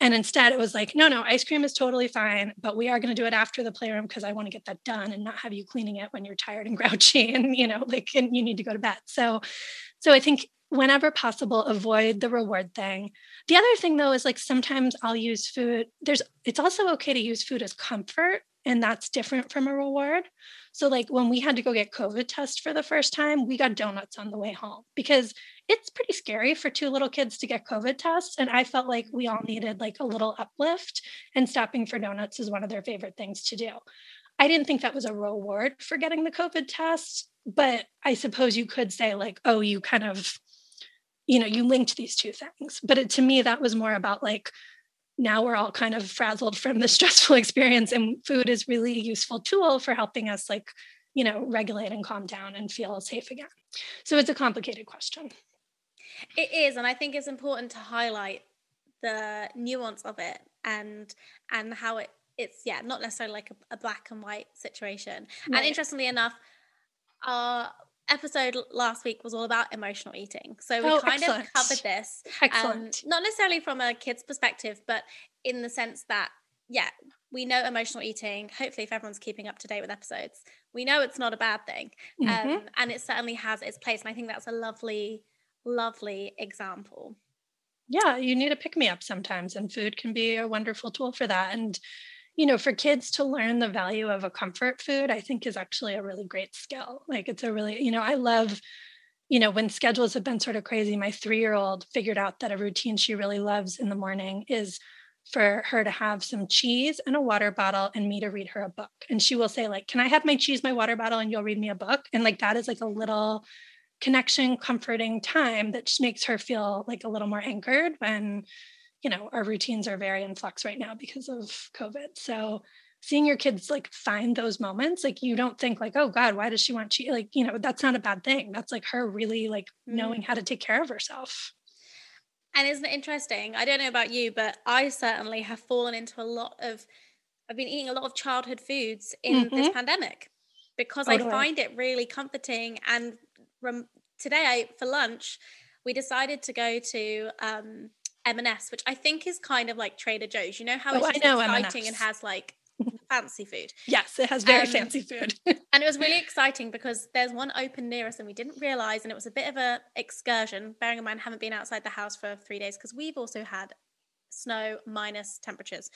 and instead it was like no no ice cream is totally fine but we are going to do it after the playroom because i want to get that done and not have you cleaning it when you're tired and grouchy and you know like and you need to go to bed so so i think whenever possible avoid the reward thing the other thing though is like sometimes i'll use food there's it's also okay to use food as comfort and that's different from a reward So, like when we had to go get COVID test for the first time, we got donuts on the way home because it's pretty scary for two little kids to get COVID tests. And I felt like we all needed like a little uplift, and stopping for donuts is one of their favorite things to do. I didn't think that was a reward for getting the COVID test, but I suppose you could say, like, oh, you kind of, you know, you linked these two things. But it, to me, that was more about like, now we're all kind of frazzled from the stressful experience and food is really a useful tool for helping us like you know regulate and calm down and feel safe again so it's a complicated question it is and i think it's important to highlight the nuance of it and and how it it's yeah not necessarily like a, a black and white situation right. and interestingly enough our episode last week was all about emotional eating. So we oh, kind excellent. of covered this. Um, excellent. Not necessarily from a kid's perspective, but in the sense that, yeah, we know emotional eating. Hopefully, if everyone's keeping up to date with episodes, we know it's not a bad thing. Mm-hmm. Um, and it certainly has its place. And I think that's a lovely, lovely example. Yeah, you need a pick me up sometimes, and food can be a wonderful tool for that. And you know, for kids to learn the value of a comfort food, I think is actually a really great skill. Like it's a really, you know, I love, you know, when schedules have been sort of crazy, my three year old figured out that a routine she really loves in the morning is for her to have some cheese and a water bottle and me to read her a book. And she will say, like, can I have my cheese, my water bottle, and you'll read me a book? And like that is like a little connection, comforting time that just makes her feel like a little more anchored when you know our routines are very in flux right now because of covid so seeing your kids like find those moments like you don't think like oh god why does she want cheese like you know that's not a bad thing that's like her really like mm. knowing how to take care of herself and isn't it interesting i don't know about you but i certainly have fallen into a lot of i've been eating a lot of childhood foods in mm-hmm. this pandemic because totally. i find it really comforting and rem- today I, for lunch we decided to go to um, M&S, which I think is kind of like Trader Joe's. You know how oh, it's know exciting M&S. and has like fancy food. Yes, it has very um, fancy food. and it was really exciting because there's one open near us and we didn't realize and it was a bit of a excursion, bearing in mind I haven't been outside the house for 3 days because we've also had snow minus temperatures.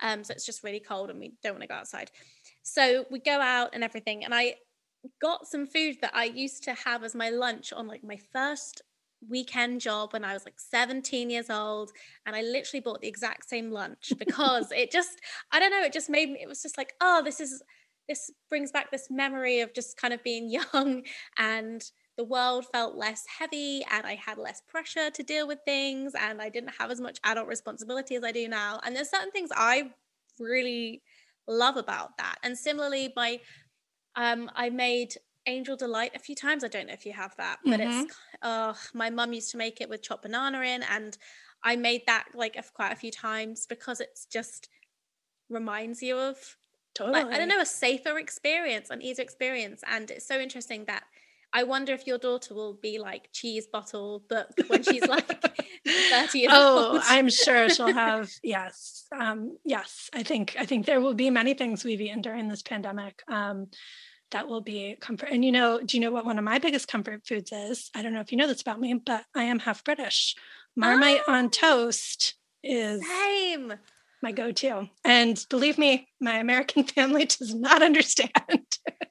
Um so it's just really cold and we don't want to go outside. So we go out and everything and I got some food that I used to have as my lunch on like my first weekend job when I was like 17 years old and I literally bought the exact same lunch because it just I don't know it just made me it was just like oh this is this brings back this memory of just kind of being young and the world felt less heavy and I had less pressure to deal with things and I didn't have as much adult responsibility as I do now and there's certain things I really love about that and similarly my um I made angel delight a few times. I don't know if you have that, but mm-hmm. it's uh my mum used to make it with chopped banana in and I made that like quite a few times because it's just reminds you of totally. like, I don't know a safer experience, an easier experience, and it's so interesting that I wonder if your daughter will be like cheese bottle book when she's like 30 years oh, old. I'm sure she'll have yes. Um, yes, I think I think there will be many things we've eaten during this pandemic. Um, that will be comfort. And you know, do you know what one of my biggest comfort foods is? I don't know if you know this about me, but I am half British. Marmite oh, on toast is same my go-to. And believe me, my American family does not understand. no,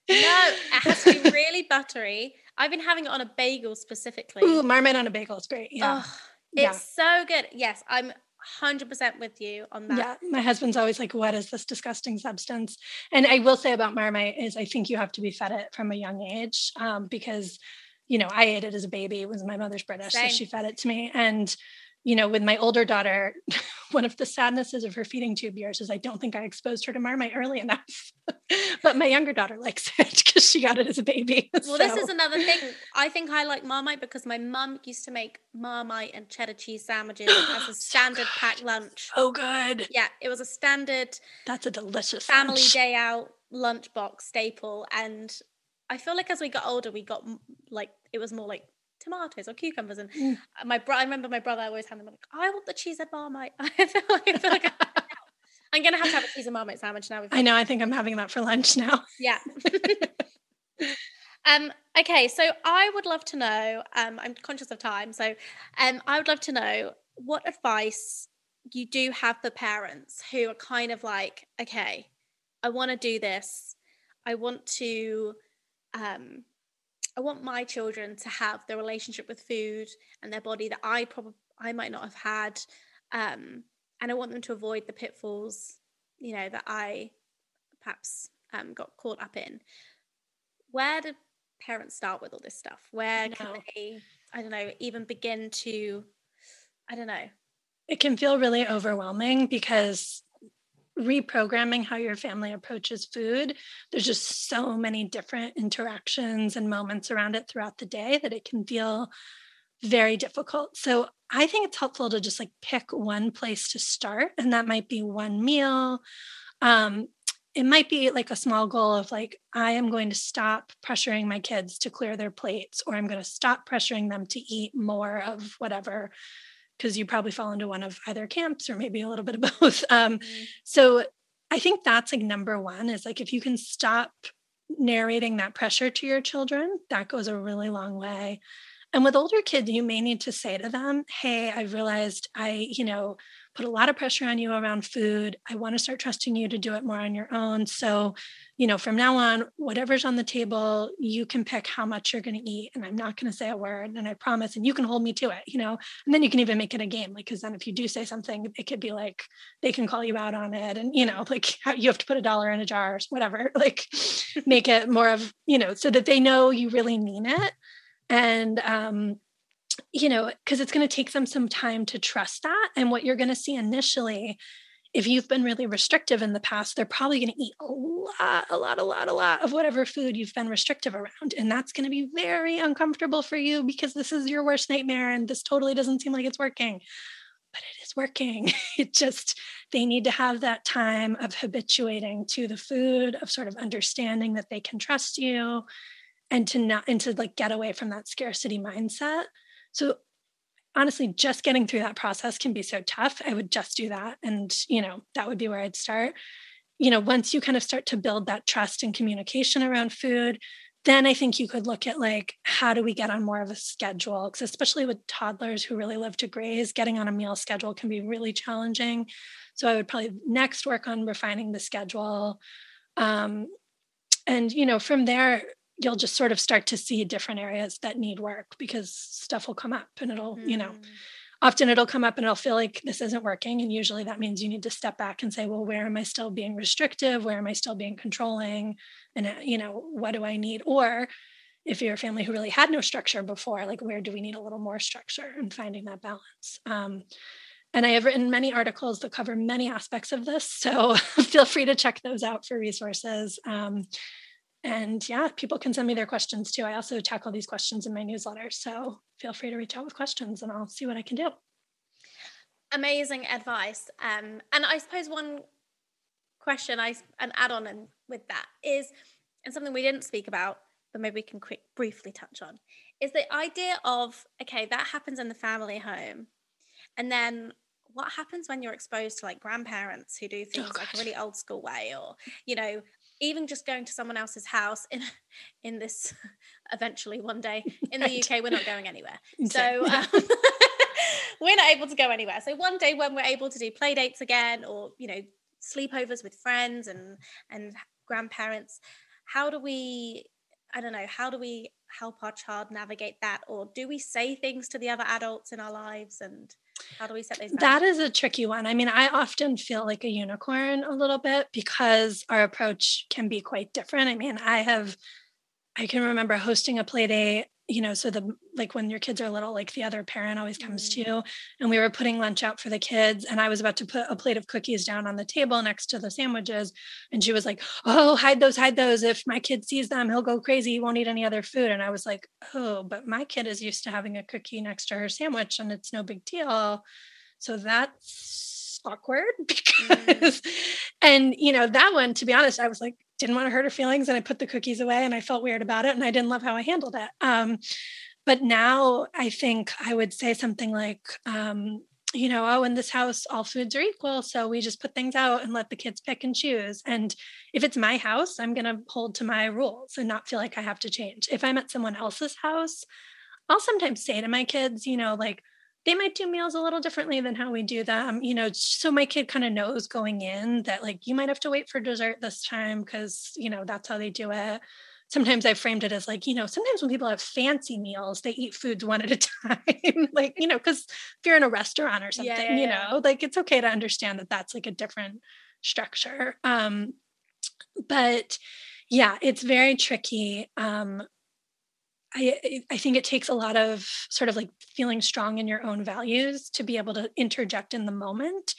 it has to be really buttery. I've been having it on a bagel specifically. Ooh, marmite on a bagel is great. Yeah. Oh, it's yeah. so good. Yes, I'm 100% with you on that. Yeah, my husband's always like, What is this disgusting substance? And I will say about Marmite is I think you have to be fed it from a young age um, because, you know, I ate it as a baby. It was my mother's British, Same. so she fed it to me. And you know, with my older daughter, one of the sadnesses of her feeding tube years is I don't think I exposed her to Marmite early enough. but my younger daughter likes it because she got it as a baby. Well, so. this is another thing. I think I like Marmite because my mum used to make Marmite and cheddar cheese sandwiches as a standard so packed lunch. Oh, good. Yeah, it was a standard. That's a delicious family lunch. day out lunchbox staple. And I feel like as we got older, we got like, it was more like tomatoes or cucumbers. And mm. my bro- I remember my brother always had them like, I want the cheese and marmite. I feel like, I feel like I am gonna have to have a cheese and marmite sandwich now. I know. I think I'm having that for lunch now. Yeah. um. Okay. So I would love to know. Um. I'm conscious of time, so um. I would love to know what advice you do have for parents who are kind of like, okay, I want to do this. I want to um I want my children to have the relationship with food and their body that I probably I might not have had. Um, and I want them to avoid the pitfalls, you know, that I perhaps um, got caught up in. Where do parents start with all this stuff? Where can they, I don't know, even begin to, I don't know. It can feel really overwhelming because reprogramming how your family approaches food, there's just so many different interactions and moments around it throughout the day that it can feel very difficult. So I think it's helpful to just like pick one place to start, and that might be one meal. Um, it might be like a small goal of like, I am going to stop pressuring my kids to clear their plates, or I'm going to stop pressuring them to eat more of whatever because you probably fall into one of either camps or maybe a little bit of both. Um, mm-hmm. So I think that's like number one is like if you can stop narrating that pressure to your children, that goes a really long way. And with older kids, you may need to say to them, Hey, I've realized I, you know, put a lot of pressure on you around food. I want to start trusting you to do it more on your own. So, you know, from now on, whatever's on the table, you can pick how much you're going to eat. And I'm not going to say a word. And I promise, and you can hold me to it, you know, and then you can even make it a game. Like, cause then if you do say something, it could be like, they can call you out on it. And, you know, like you have to put a dollar in a jar or whatever, like make it more of, you know, so that they know you really mean it. And, um, you know, because it's going to take them some time to trust that. And what you're going to see initially, if you've been really restrictive in the past, they're probably going to eat a lot, a lot, a lot, a lot of whatever food you've been restrictive around. And that's going to be very uncomfortable for you because this is your worst nightmare and this totally doesn't seem like it's working. But it is working. It just, they need to have that time of habituating to the food, of sort of understanding that they can trust you and to not, and to like get away from that scarcity mindset so honestly, just getting through that process can be so tough. I would just do that. And, you know, that would be where I'd start. You know, once you kind of start to build that trust and communication around food, then I think you could look at like, how do we get on more of a schedule? Because especially with toddlers who really love to graze, getting on a meal schedule can be really challenging. So I would probably next work on refining the schedule. Um, and, you know, from there, you'll just sort of start to see different areas that need work because stuff will come up and it'll, mm. you know, mm. often it'll come up and it'll feel like this isn't working. And usually that means you need to step back and say, well, where am I still being restrictive? Where am I still being controlling? And, uh, you know, what do I need? Or if you're a family who really had no structure before, like where do we need a little more structure and finding that balance? Um, and I have written many articles that cover many aspects of this. So feel free to check those out for resources. Um, and yeah, people can send me their questions too. I also tackle these questions in my newsletter. So feel free to reach out with questions and I'll see what I can do. Amazing advice. Um, and I suppose one question I an add on and with that is, and something we didn't speak about, but maybe we can quick briefly touch on, is the idea of okay, that happens in the family home, and then what happens when you're exposed to like grandparents who do oh, things oh, like a really old school way or you know even just going to someone else's house in in this eventually one day in the UK we're not going anywhere. So um, we're not able to go anywhere. So one day when we're able to do play dates again or you know sleepovers with friends and and grandparents how do we I don't know how do we help our child navigate that? Or do we say things to the other adults in our lives and how do we set these that is a tricky one. I mean i often feel like a unicorn a little bit because our approach can be quite different. I mean i have i can remember hosting a play day you know so the like when your kids are little like the other parent always comes mm-hmm. to you and we were putting lunch out for the kids and i was about to put a plate of cookies down on the table next to the sandwiches and she was like oh hide those hide those if my kid sees them he'll go crazy he won't eat any other food and i was like oh but my kid is used to having a cookie next to her sandwich and it's no big deal so that's awkward because mm. and you know that one to be honest i was like didn't want to hurt her feelings and I put the cookies away and I felt weird about it and I didn't love how I handled it. Um, but now I think I would say something like, um, you know, oh, in this house, all foods are equal. So we just put things out and let the kids pick and choose. And if it's my house, I'm going to hold to my rules and not feel like I have to change. If I'm at someone else's house, I'll sometimes say to my kids, you know, like, they might do meals a little differently than how we do them you know so my kid kind of knows going in that like you might have to wait for dessert this time because you know that's how they do it. Sometimes i framed it as like you know sometimes when people have fancy meals they eat foods one at a time like you know because if you're in a restaurant or something yeah, yeah, you know like it's okay to understand that that's like a different structure um but yeah it's very tricky um I, I think it takes a lot of sort of like feeling strong in your own values to be able to interject in the moment.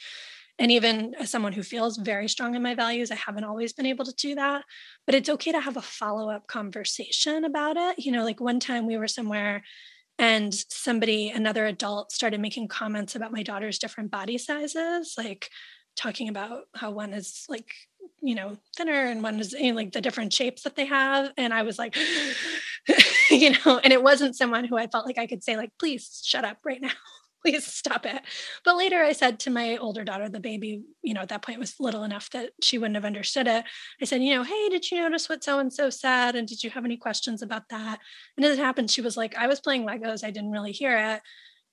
And even as someone who feels very strong in my values, I haven't always been able to do that. But it's okay to have a follow up conversation about it. You know, like one time we were somewhere and somebody, another adult, started making comments about my daughter's different body sizes, like talking about how one is like you know thinner and one is you know, like the different shapes that they have. And i was like you know and it wasn't someone who i felt like i could say like please shut up right now. Please stop it. But later i said to my older daughter the baby you know at that point was little enough that she wouldn't have understood it. I said you know hey did you notice what so and so said? And did you have any questions about that? And as it happened she was like i was playing legos. I didn't really hear it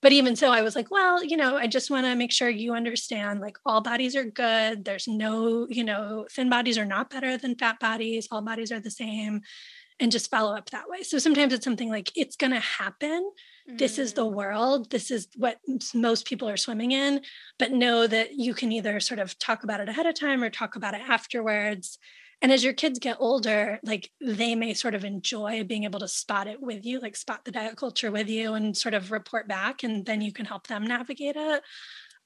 but even so i was like well you know i just want to make sure you understand like all bodies are good. There's no you know thin bodies are not better than fat bodies. All bodies are the same. And just follow up that way. So sometimes it's something like it's going to happen. Mm-hmm. this is the mm. world. This is what most people are swimming in. But know that you can either sort of talk about it ahead of time or talk about it afterwards and as your kids get older like they may sort of enjoy being able to spot it with you like spot the diet culture with you and sort of report back and then you can help them navigate it.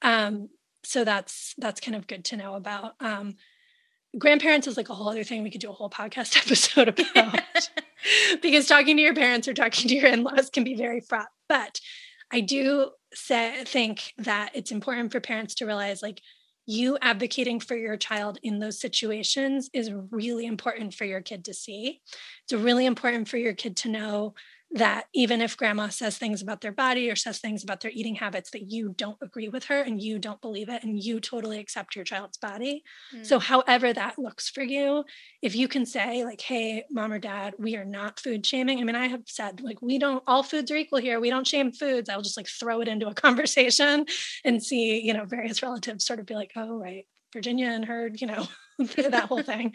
Um, so that's that's kind of good to know about. Um, grandparents is like a whole other thing we could do a whole podcast episode about. Because talking to your parents or talking to your in-laws can be very fraught. But i do say think that it's important for parents to realize like you advocating for your child in those situations is really important for your kid to see. It's really important for your kid to know that even if grandma says things about their body or says things about their eating habits that you don't agree with her and you don't believe it and you totally accept your child's body. Mm. So however that looks for you, if you can say like hey mom or dad, we are not food shaming. I mean I have said like we don't all foods are equal here. We don't shame foods. I'll just like throw it into a conversation and see, you know, various relatives sort of be like, "Oh, right. Virginia and her, you know, that whole thing."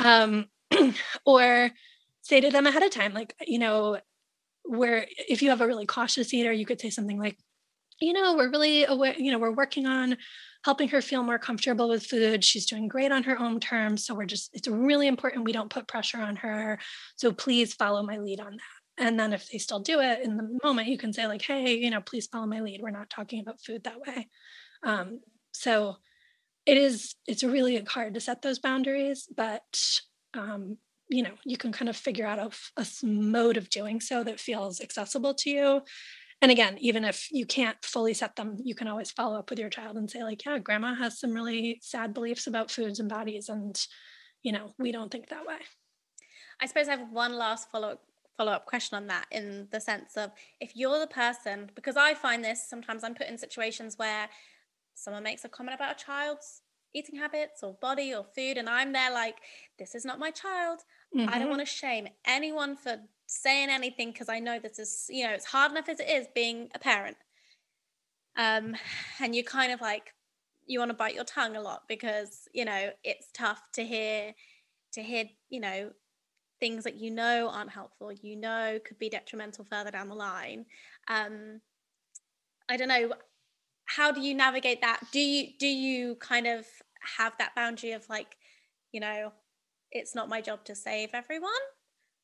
Um or say to them ahead of time like, you know, where if you have a really cautious eater, you could say something like, you know, we're really aware, you know, we're working on helping her feel more comfortable with food. She's doing great on her own terms. So we're just, it's really important we don't put pressure on her. So please follow my lead on that. And then if they still do it in the moment, you can say, like, hey, you know, please follow my lead. We're not talking about food that way. Um, so it is, it's really hard to set those boundaries, but um, you know you can kind of figure out a, a mode of doing so that feels accessible to you. And again even if you can't fully set them you can always follow up with your child and say like yeah grandma has some really sad beliefs about foods and bodies and you know we don't think that way. I suppose i have one last follow follow up question on that in the sense of if you're the person because i find this sometimes i'm put in situations where someone makes a comment about a child's eating habits or body or food and i'm there like this is not my child mm-hmm. i don't mm-hmm. want to shame anyone for saying anything because i know this is you know it's hard enough as it is being a parent um and you kind of like you want to bite your tongue a lot because you know it's tough to hear to hear you know things that you know aren't helpful you know could be detrimental further down the line um i don't know how do you navigate that do you do you kind of have that boundary of like you know it's not my job to save everyone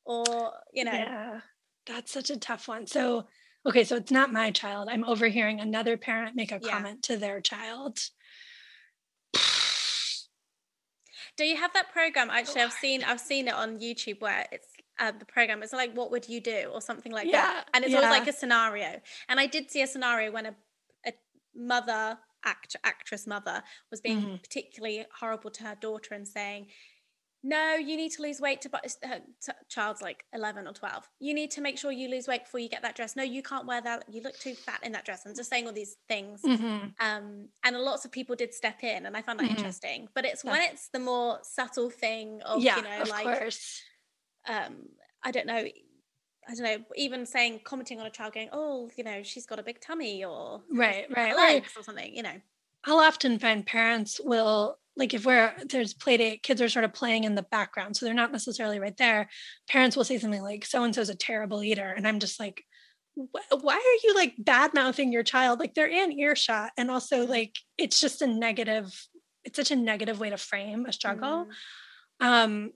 or you know. Yeah. That's such a tough one. So okay so it's not my child. I'm overhearing another parent make a yeah. comment to their child. Do you have that program? Actually i've seen i've seen it on youtube where it's uh, the program it's like what would you do? Or something like yeah, that and it's yeah. always like a scenario. And i did see a scenario when a, a mother act, actress mother was being mm-hmm. particularly horrible to her daughter and saying no you need to lose weight to her t- child's like 11 or 12 you need to make sure you lose weight before you get that dress no you can't wear that you look too fat in that dress and just saying all these things mm-hmm. um, and lots of people did step in and i found that mm-hmm. interesting but it's yeah. when it's the more subtle thing of yeah, you know of like course. um i don't know I don't know, even saying commenting on a child going, oh, you know, she's got a big tummy or right, right, legs or something, you know. I'll often find parents will like if we're there's play date, kids are sort of playing in the background, so they're not necessarily right there. Parents will say something like, "So and so's a terrible eater," and I'm just like, why are you like bad mouthing your child? Like they're in earshot, and also like it's just a negative. It's such a negative way to frame a struggle. Mm. Um,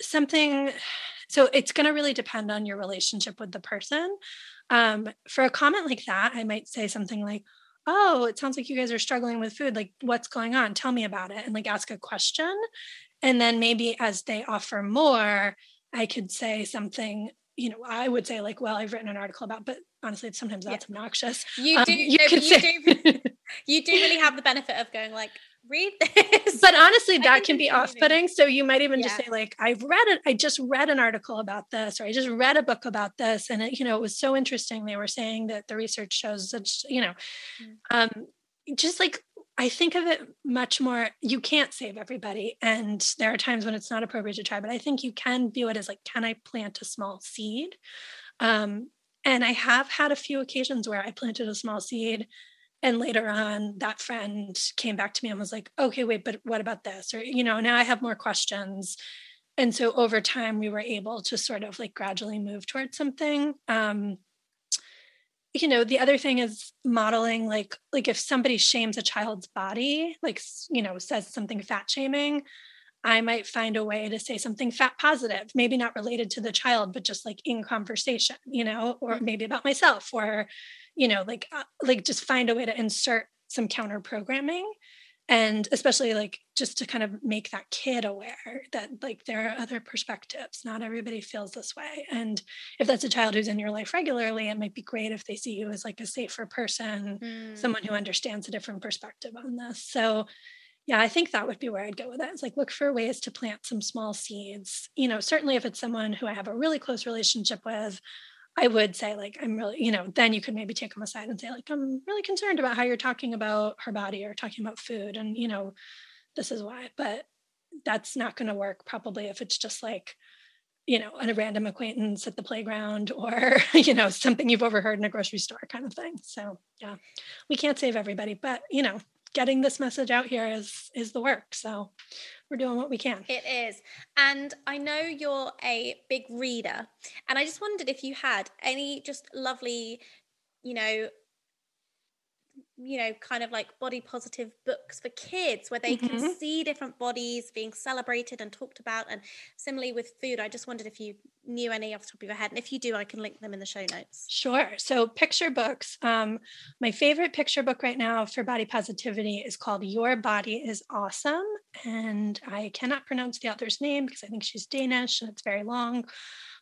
something. So it's going to really depend on your relationship with the person. Um, for a comment like that, I might say something like, oh, it sounds like you guys are struggling with food. Like, what's going on? Tell me about it. And like ask a question. And then maybe as they offer more, I could say something, you know, I would say, like, well, I've written an article about, but honestly, sometimes that's yeah. obnoxious. You do, um, you, no, you, say- do you do really have the benefit of going like, read this. But honestly, that can be off putting. So you might even yeah. just say, like, I've read it, I just read an article about this, or I just read a book about this. And it, you know, it was so interesting. They were saying that the research shows that, you know, mm. um, just like I think of it much more, you can't save everybody. And there are times when it's not appropriate to try, but I think you can view it as like, can I plant a small seed? Um, and I have had a few occasions where I planted a small seed and later on that friend came back to me and was like okay wait but what about this? Or you know now i have more questions. And so over time we were able to sort of like gradually move towards something. Um you know the other thing is modeling like like if somebody shames a child's body like you know says something fat shaming i might find a way to say something fat positive maybe not related to the child but just like in conversation you know or mm-hmm. maybe about myself or you know like uh, like just find a way to insert some counter programming and especially like just to kind of make that kid aware that like there are other perspectives. Not everybody feels this way. And if that's a child who's in your life regularly it might be great if they see you as like a safer person mm. someone who understands a different perspective on this. So yeah i think that would be where i'd go with it. It's like look for ways to plant some small seeds. You know certainly if it's someone who i have a really close relationship with I would say, like, I'm really, you know, then you could maybe take them aside and say, like, I'm really concerned about how you're talking about her body or talking about food. And, you know, this is why. But that's not going to work probably if it's just like, you know, a random acquaintance at the playground or, you know, something you've overheard in a grocery store kind of thing. So, yeah, we can't save everybody, but, you know, getting this message out here is is the work. So, we're doing what we can. It is. And I know you're a big reader. And I just wondered if you had any just lovely, you know, you know, kind of like body positive books for kids where they mm-hmm. can see different bodies being celebrated and talked about. And similarly with food, I just wondered if you knew any off the top of your head. And if you do, I can link them in the show notes. Sure. So, picture books. Um, my favorite picture book right now for body positivity is called Your Body is Awesome. And I cannot pronounce the author's name because I think she's Danish and it's very long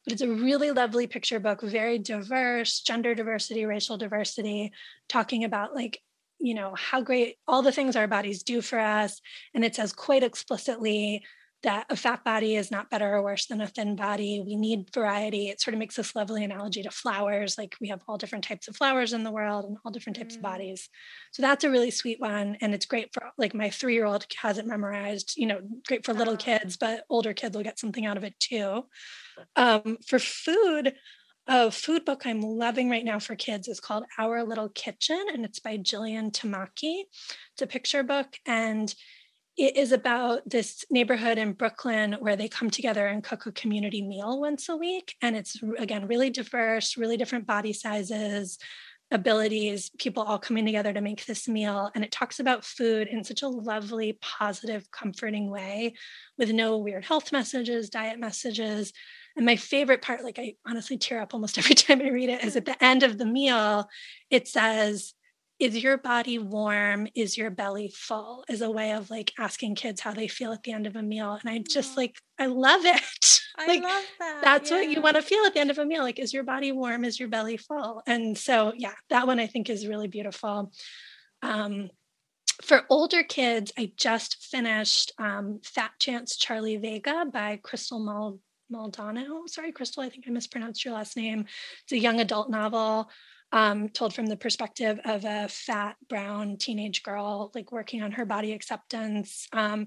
but it's a really lovely picture book, very diverse, gender diversity, racial diversity, talking about like you know how great all the things our bodies do for us. And it says quite explicitly that a fat body is not better or worse than a thin body. We need variety. It sort of makes this lovely analogy to flowers. Like we have all different types of flowers in the world and all different types mm. of bodies. So that's a really sweet one. And it's great for like my three year old has it memorized you know great for little kids but older kids will get something out of it too. Um, for food a food book I'm loving right now for kids is called Our Little Kitchen, and it's by Jillian Tamaki. It's a picture book, and it is about this neighborhood in Brooklyn where they come together and cook a community meal once a week. And it's, again, really diverse, really different body sizes, abilities, people all coming together to make this meal. And it talks about food in such a lovely, positive, comforting way with no weird health messages, diet messages. And my favorite part, like I honestly tear up almost every time I read it, is at the end of the meal, it says, is your body warm? Is your belly full? Is a way of like asking kids how they feel at the end of a meal. And I just like, I love it. I like, love that. That's yeah. what you want to feel at the end of a meal. Like, is your body warm? Is your belly full? And so, yeah, that one I think is really beautiful. Um, for older kids, I just finished um, Fat Chance Charlie Vega by Crystal Mull Maldonado. Sorry, Crystal, I think I mispronounced your last name. It's a young adult novel um, told from the perspective of a fat brown teenage girl, like working on her body acceptance. Um,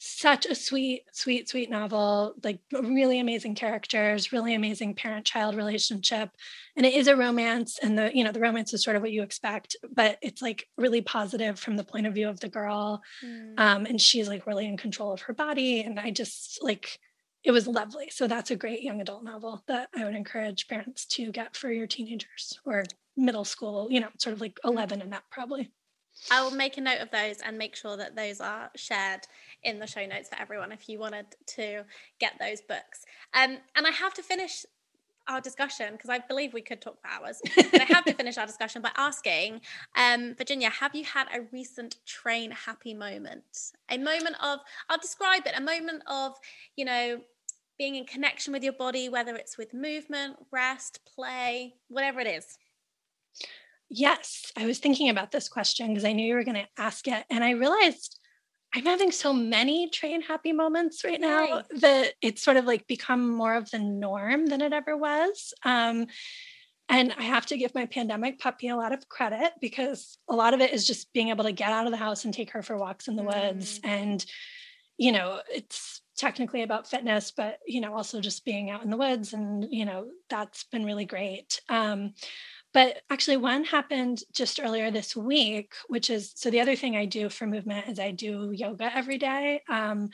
such a sweet, sweet, sweet novel, like really amazing characters, really amazing parent-child relationship. And it is a romance, and the, you know, the romance is sort of what you expect, but it's like really positive from the point of view of the girl. Mm. Um, and she's like really in control of her body. And I just like it was lovely. So that's a great young adult novel that I would encourage parents to get for your teenagers or middle school, you know, sort of like mm. 11 and up probably. I will make a note of those and make sure that those are shared in the show notes for everyone if you wanted to get those books. Um, and I have to finish our discussion because I believe we could talk for hours. but I have to finish our discussion by asking, um, Virginia, have you had a recent train happy moment? A moment of, I'll describe it, a moment of, you know, being in connection with your body, whether it's with movement, rest, play, whatever it is. Yes, I was thinking about this question because I knew you were going to ask it. And I realized I'm having so many train happy moments right now right. that it's sort of like become more of the norm than it ever was. Um, and I have to give my pandemic puppy a lot of credit because a lot of it is just being able to get out of the house and take her for walks in the mm. woods. And, you know, it's technically about fitness, but, you know, also just being out in the woods. And, you know, that's been really great. Um, but actually, one happened just earlier this week, which is so the other thing I do for movement is I do yoga every day. Um,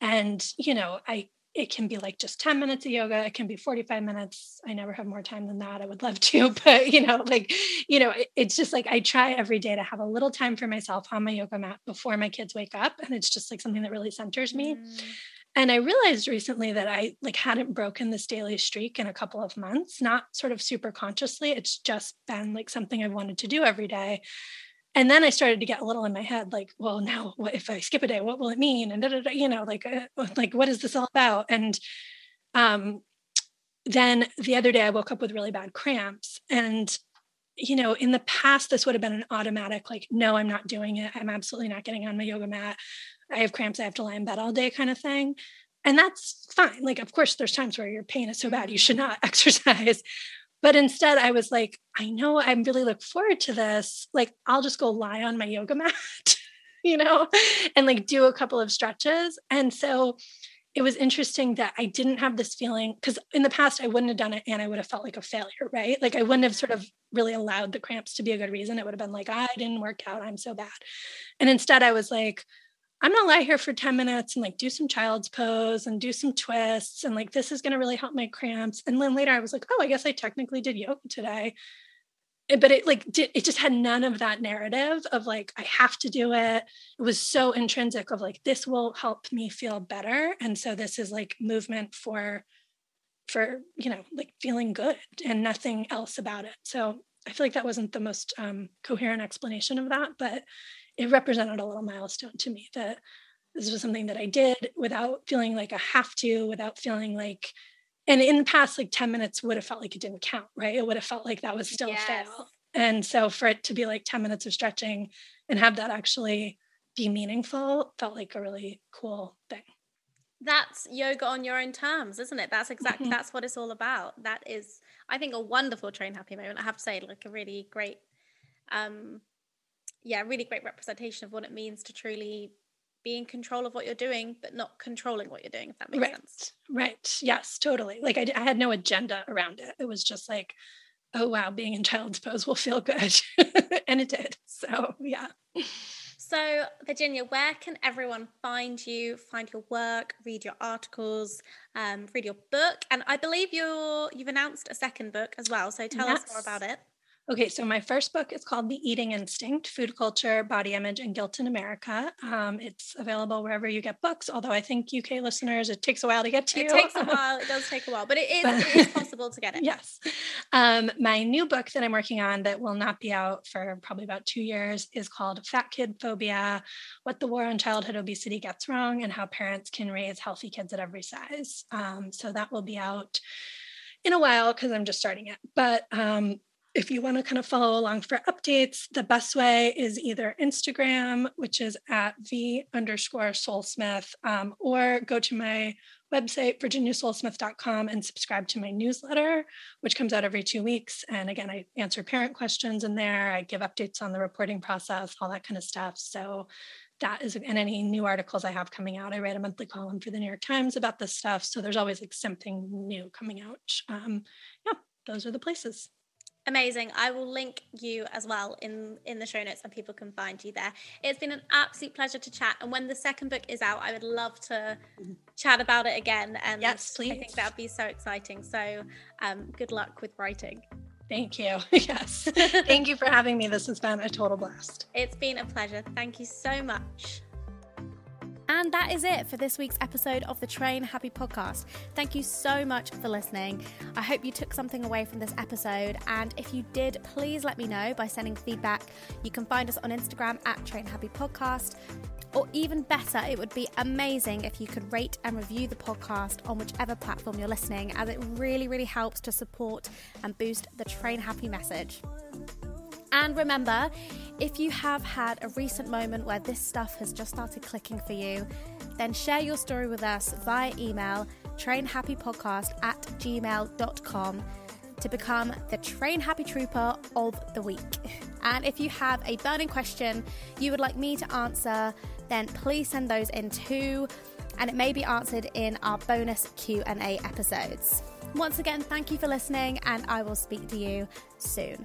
and, you know, I it can be like just 10 minutes of yoga it can be 45 minutes i never have more time than that i would love to but you know like you know it, it's just like i try every day to have a little time for myself on my yoga mat before my kids wake up and it's just like something that really centers me mm. And I realized recently that I like hadn't broken this daily streak in a couple of months, not sort of super consciously. It's just been like something I wanted to do every day. And then I started to get a little in my head, like, well, now what if I skip a day? What will it mean? And da, da, da, you know, like, uh, like what is this all about? And um, then the other day I woke up with really bad cramps, and you know, in the past this would have been an automatic, like, no, I'm not doing it. I'm absolutely not getting on my yoga mat. I have cramps, I have to lie in bed all day kind of thing. And that's fine. Like, of course, there's times where your pain is so bad you should not exercise. But instead, I was like, I know I really look forward to this. Like, I'll just go lie on my yoga mat, you know, and like do a couple of stretches. And so it was interesting that I didn't have this feeling because in the past I wouldn't have done it and I would have felt like a failure, right? Like I wouldn't have sort of really allowed the cramps to be a good reason. It would have been like, I didn't work out, I'm so bad. And instead I was like, I'm gonna lie here for 10 minutes and like do some child's pose and do some twists and like this is gonna really help my cramps. And then later I was like, oh, I guess I technically did yoga today. Eh, but it like did, it just had none of that narrative of like I have to do it. It was so intrinsic of like this will help me feel better. And so this is like movement for for you know like feeling good and nothing else about it. So I feel like that wasn't the most um, coherent explanation of that, but it represented a little milestone to me that this was something that I did without feeling like I have to, without feeling like, and in the past, like 10 minutes would have felt like it didn't count, right? It would have felt like that was still yes. a fail. And so for it to be like 10 minutes of stretching and have that actually be meaningful felt like a really cool thing. That's yoga on your own terms, isn't it? That's exactly mm-hmm. that's what it's all about. That is, I think, a wonderful train happy moment. I have to say, like a really great um yeah, really great representation of what it means to truly be in control of what you're doing, but not controlling what you're doing, if that makes right. sense. Right. Yes, totally. Like I, I had no agenda around it. It was just like, oh, wow, being in child's pose will feel good. and it did. So, yeah. So, Virginia, where can everyone find you, find your work, read your articles, um, read your book? And I believe you're you've announced a second book as well. So tell yes. us more about it. Okay, so my first book is called The Eating Instinct Food Culture, Body Image, and Guilt in America. Um, it's available wherever you get books, although I think UK listeners, it takes a while to get to. It it takes a while. It does take a while, but it is, but, it is possible to get it. Yes. Um, my new book that I'm working on that will not be out for probably about two years is called Fat Kid Phobia What the War on Childhood Obesity Gets Wrong and How Parents Can Raise Healthy Kids at Every Size. Um, so that will be out in a while because I'm just starting it. But um, if you want to kind of follow along for updates, the best way is either Instagram, which is at v underscore solesmith, um, or go to my website, virginiasolesmith.com, and subscribe to my newsletter, which comes out every two weeks. And again, I answer parent questions in there. I give updates on the reporting process, all that kind of stuff. So that is and any new articles I have coming out. I write a monthly column for the New York Times about this stuff, so there's always like something new coming out. Um, yeah, those are the places. Amazing. I will link you as well in in the show notes and people can find you there. It's been an absolute pleasure to chat. And when the second book is out, I would love to chat about it again. And yes, please. I think that would be so exciting. So um, good luck with writing. Thank you. Yes. Thank you for having me. This has been a total blast. It's been a pleasure. Thank you so much. And that is it for this week's episode of the Train Happy podcast. Thank you so much for listening. I hope you took something away from this episode. And if you did, please let me know by sending feedback. You can find us on Instagram at Train Happy Podcast. Or even better, it would be amazing if you could rate and review the podcast on whichever platform you're listening, as it really, really helps to support and boost the Train Happy message. And remember, if you have had a recent moment where this stuff has just started clicking for you, then share your story with us via email trainhappypodcast at gmail.com to become the Train Happy Trooper of the week. And if you have a burning question you would like me to answer, then please send those in too, and it may be answered in our bonus Q&A episodes. Once again, thank you for listening, and I will speak to you soon.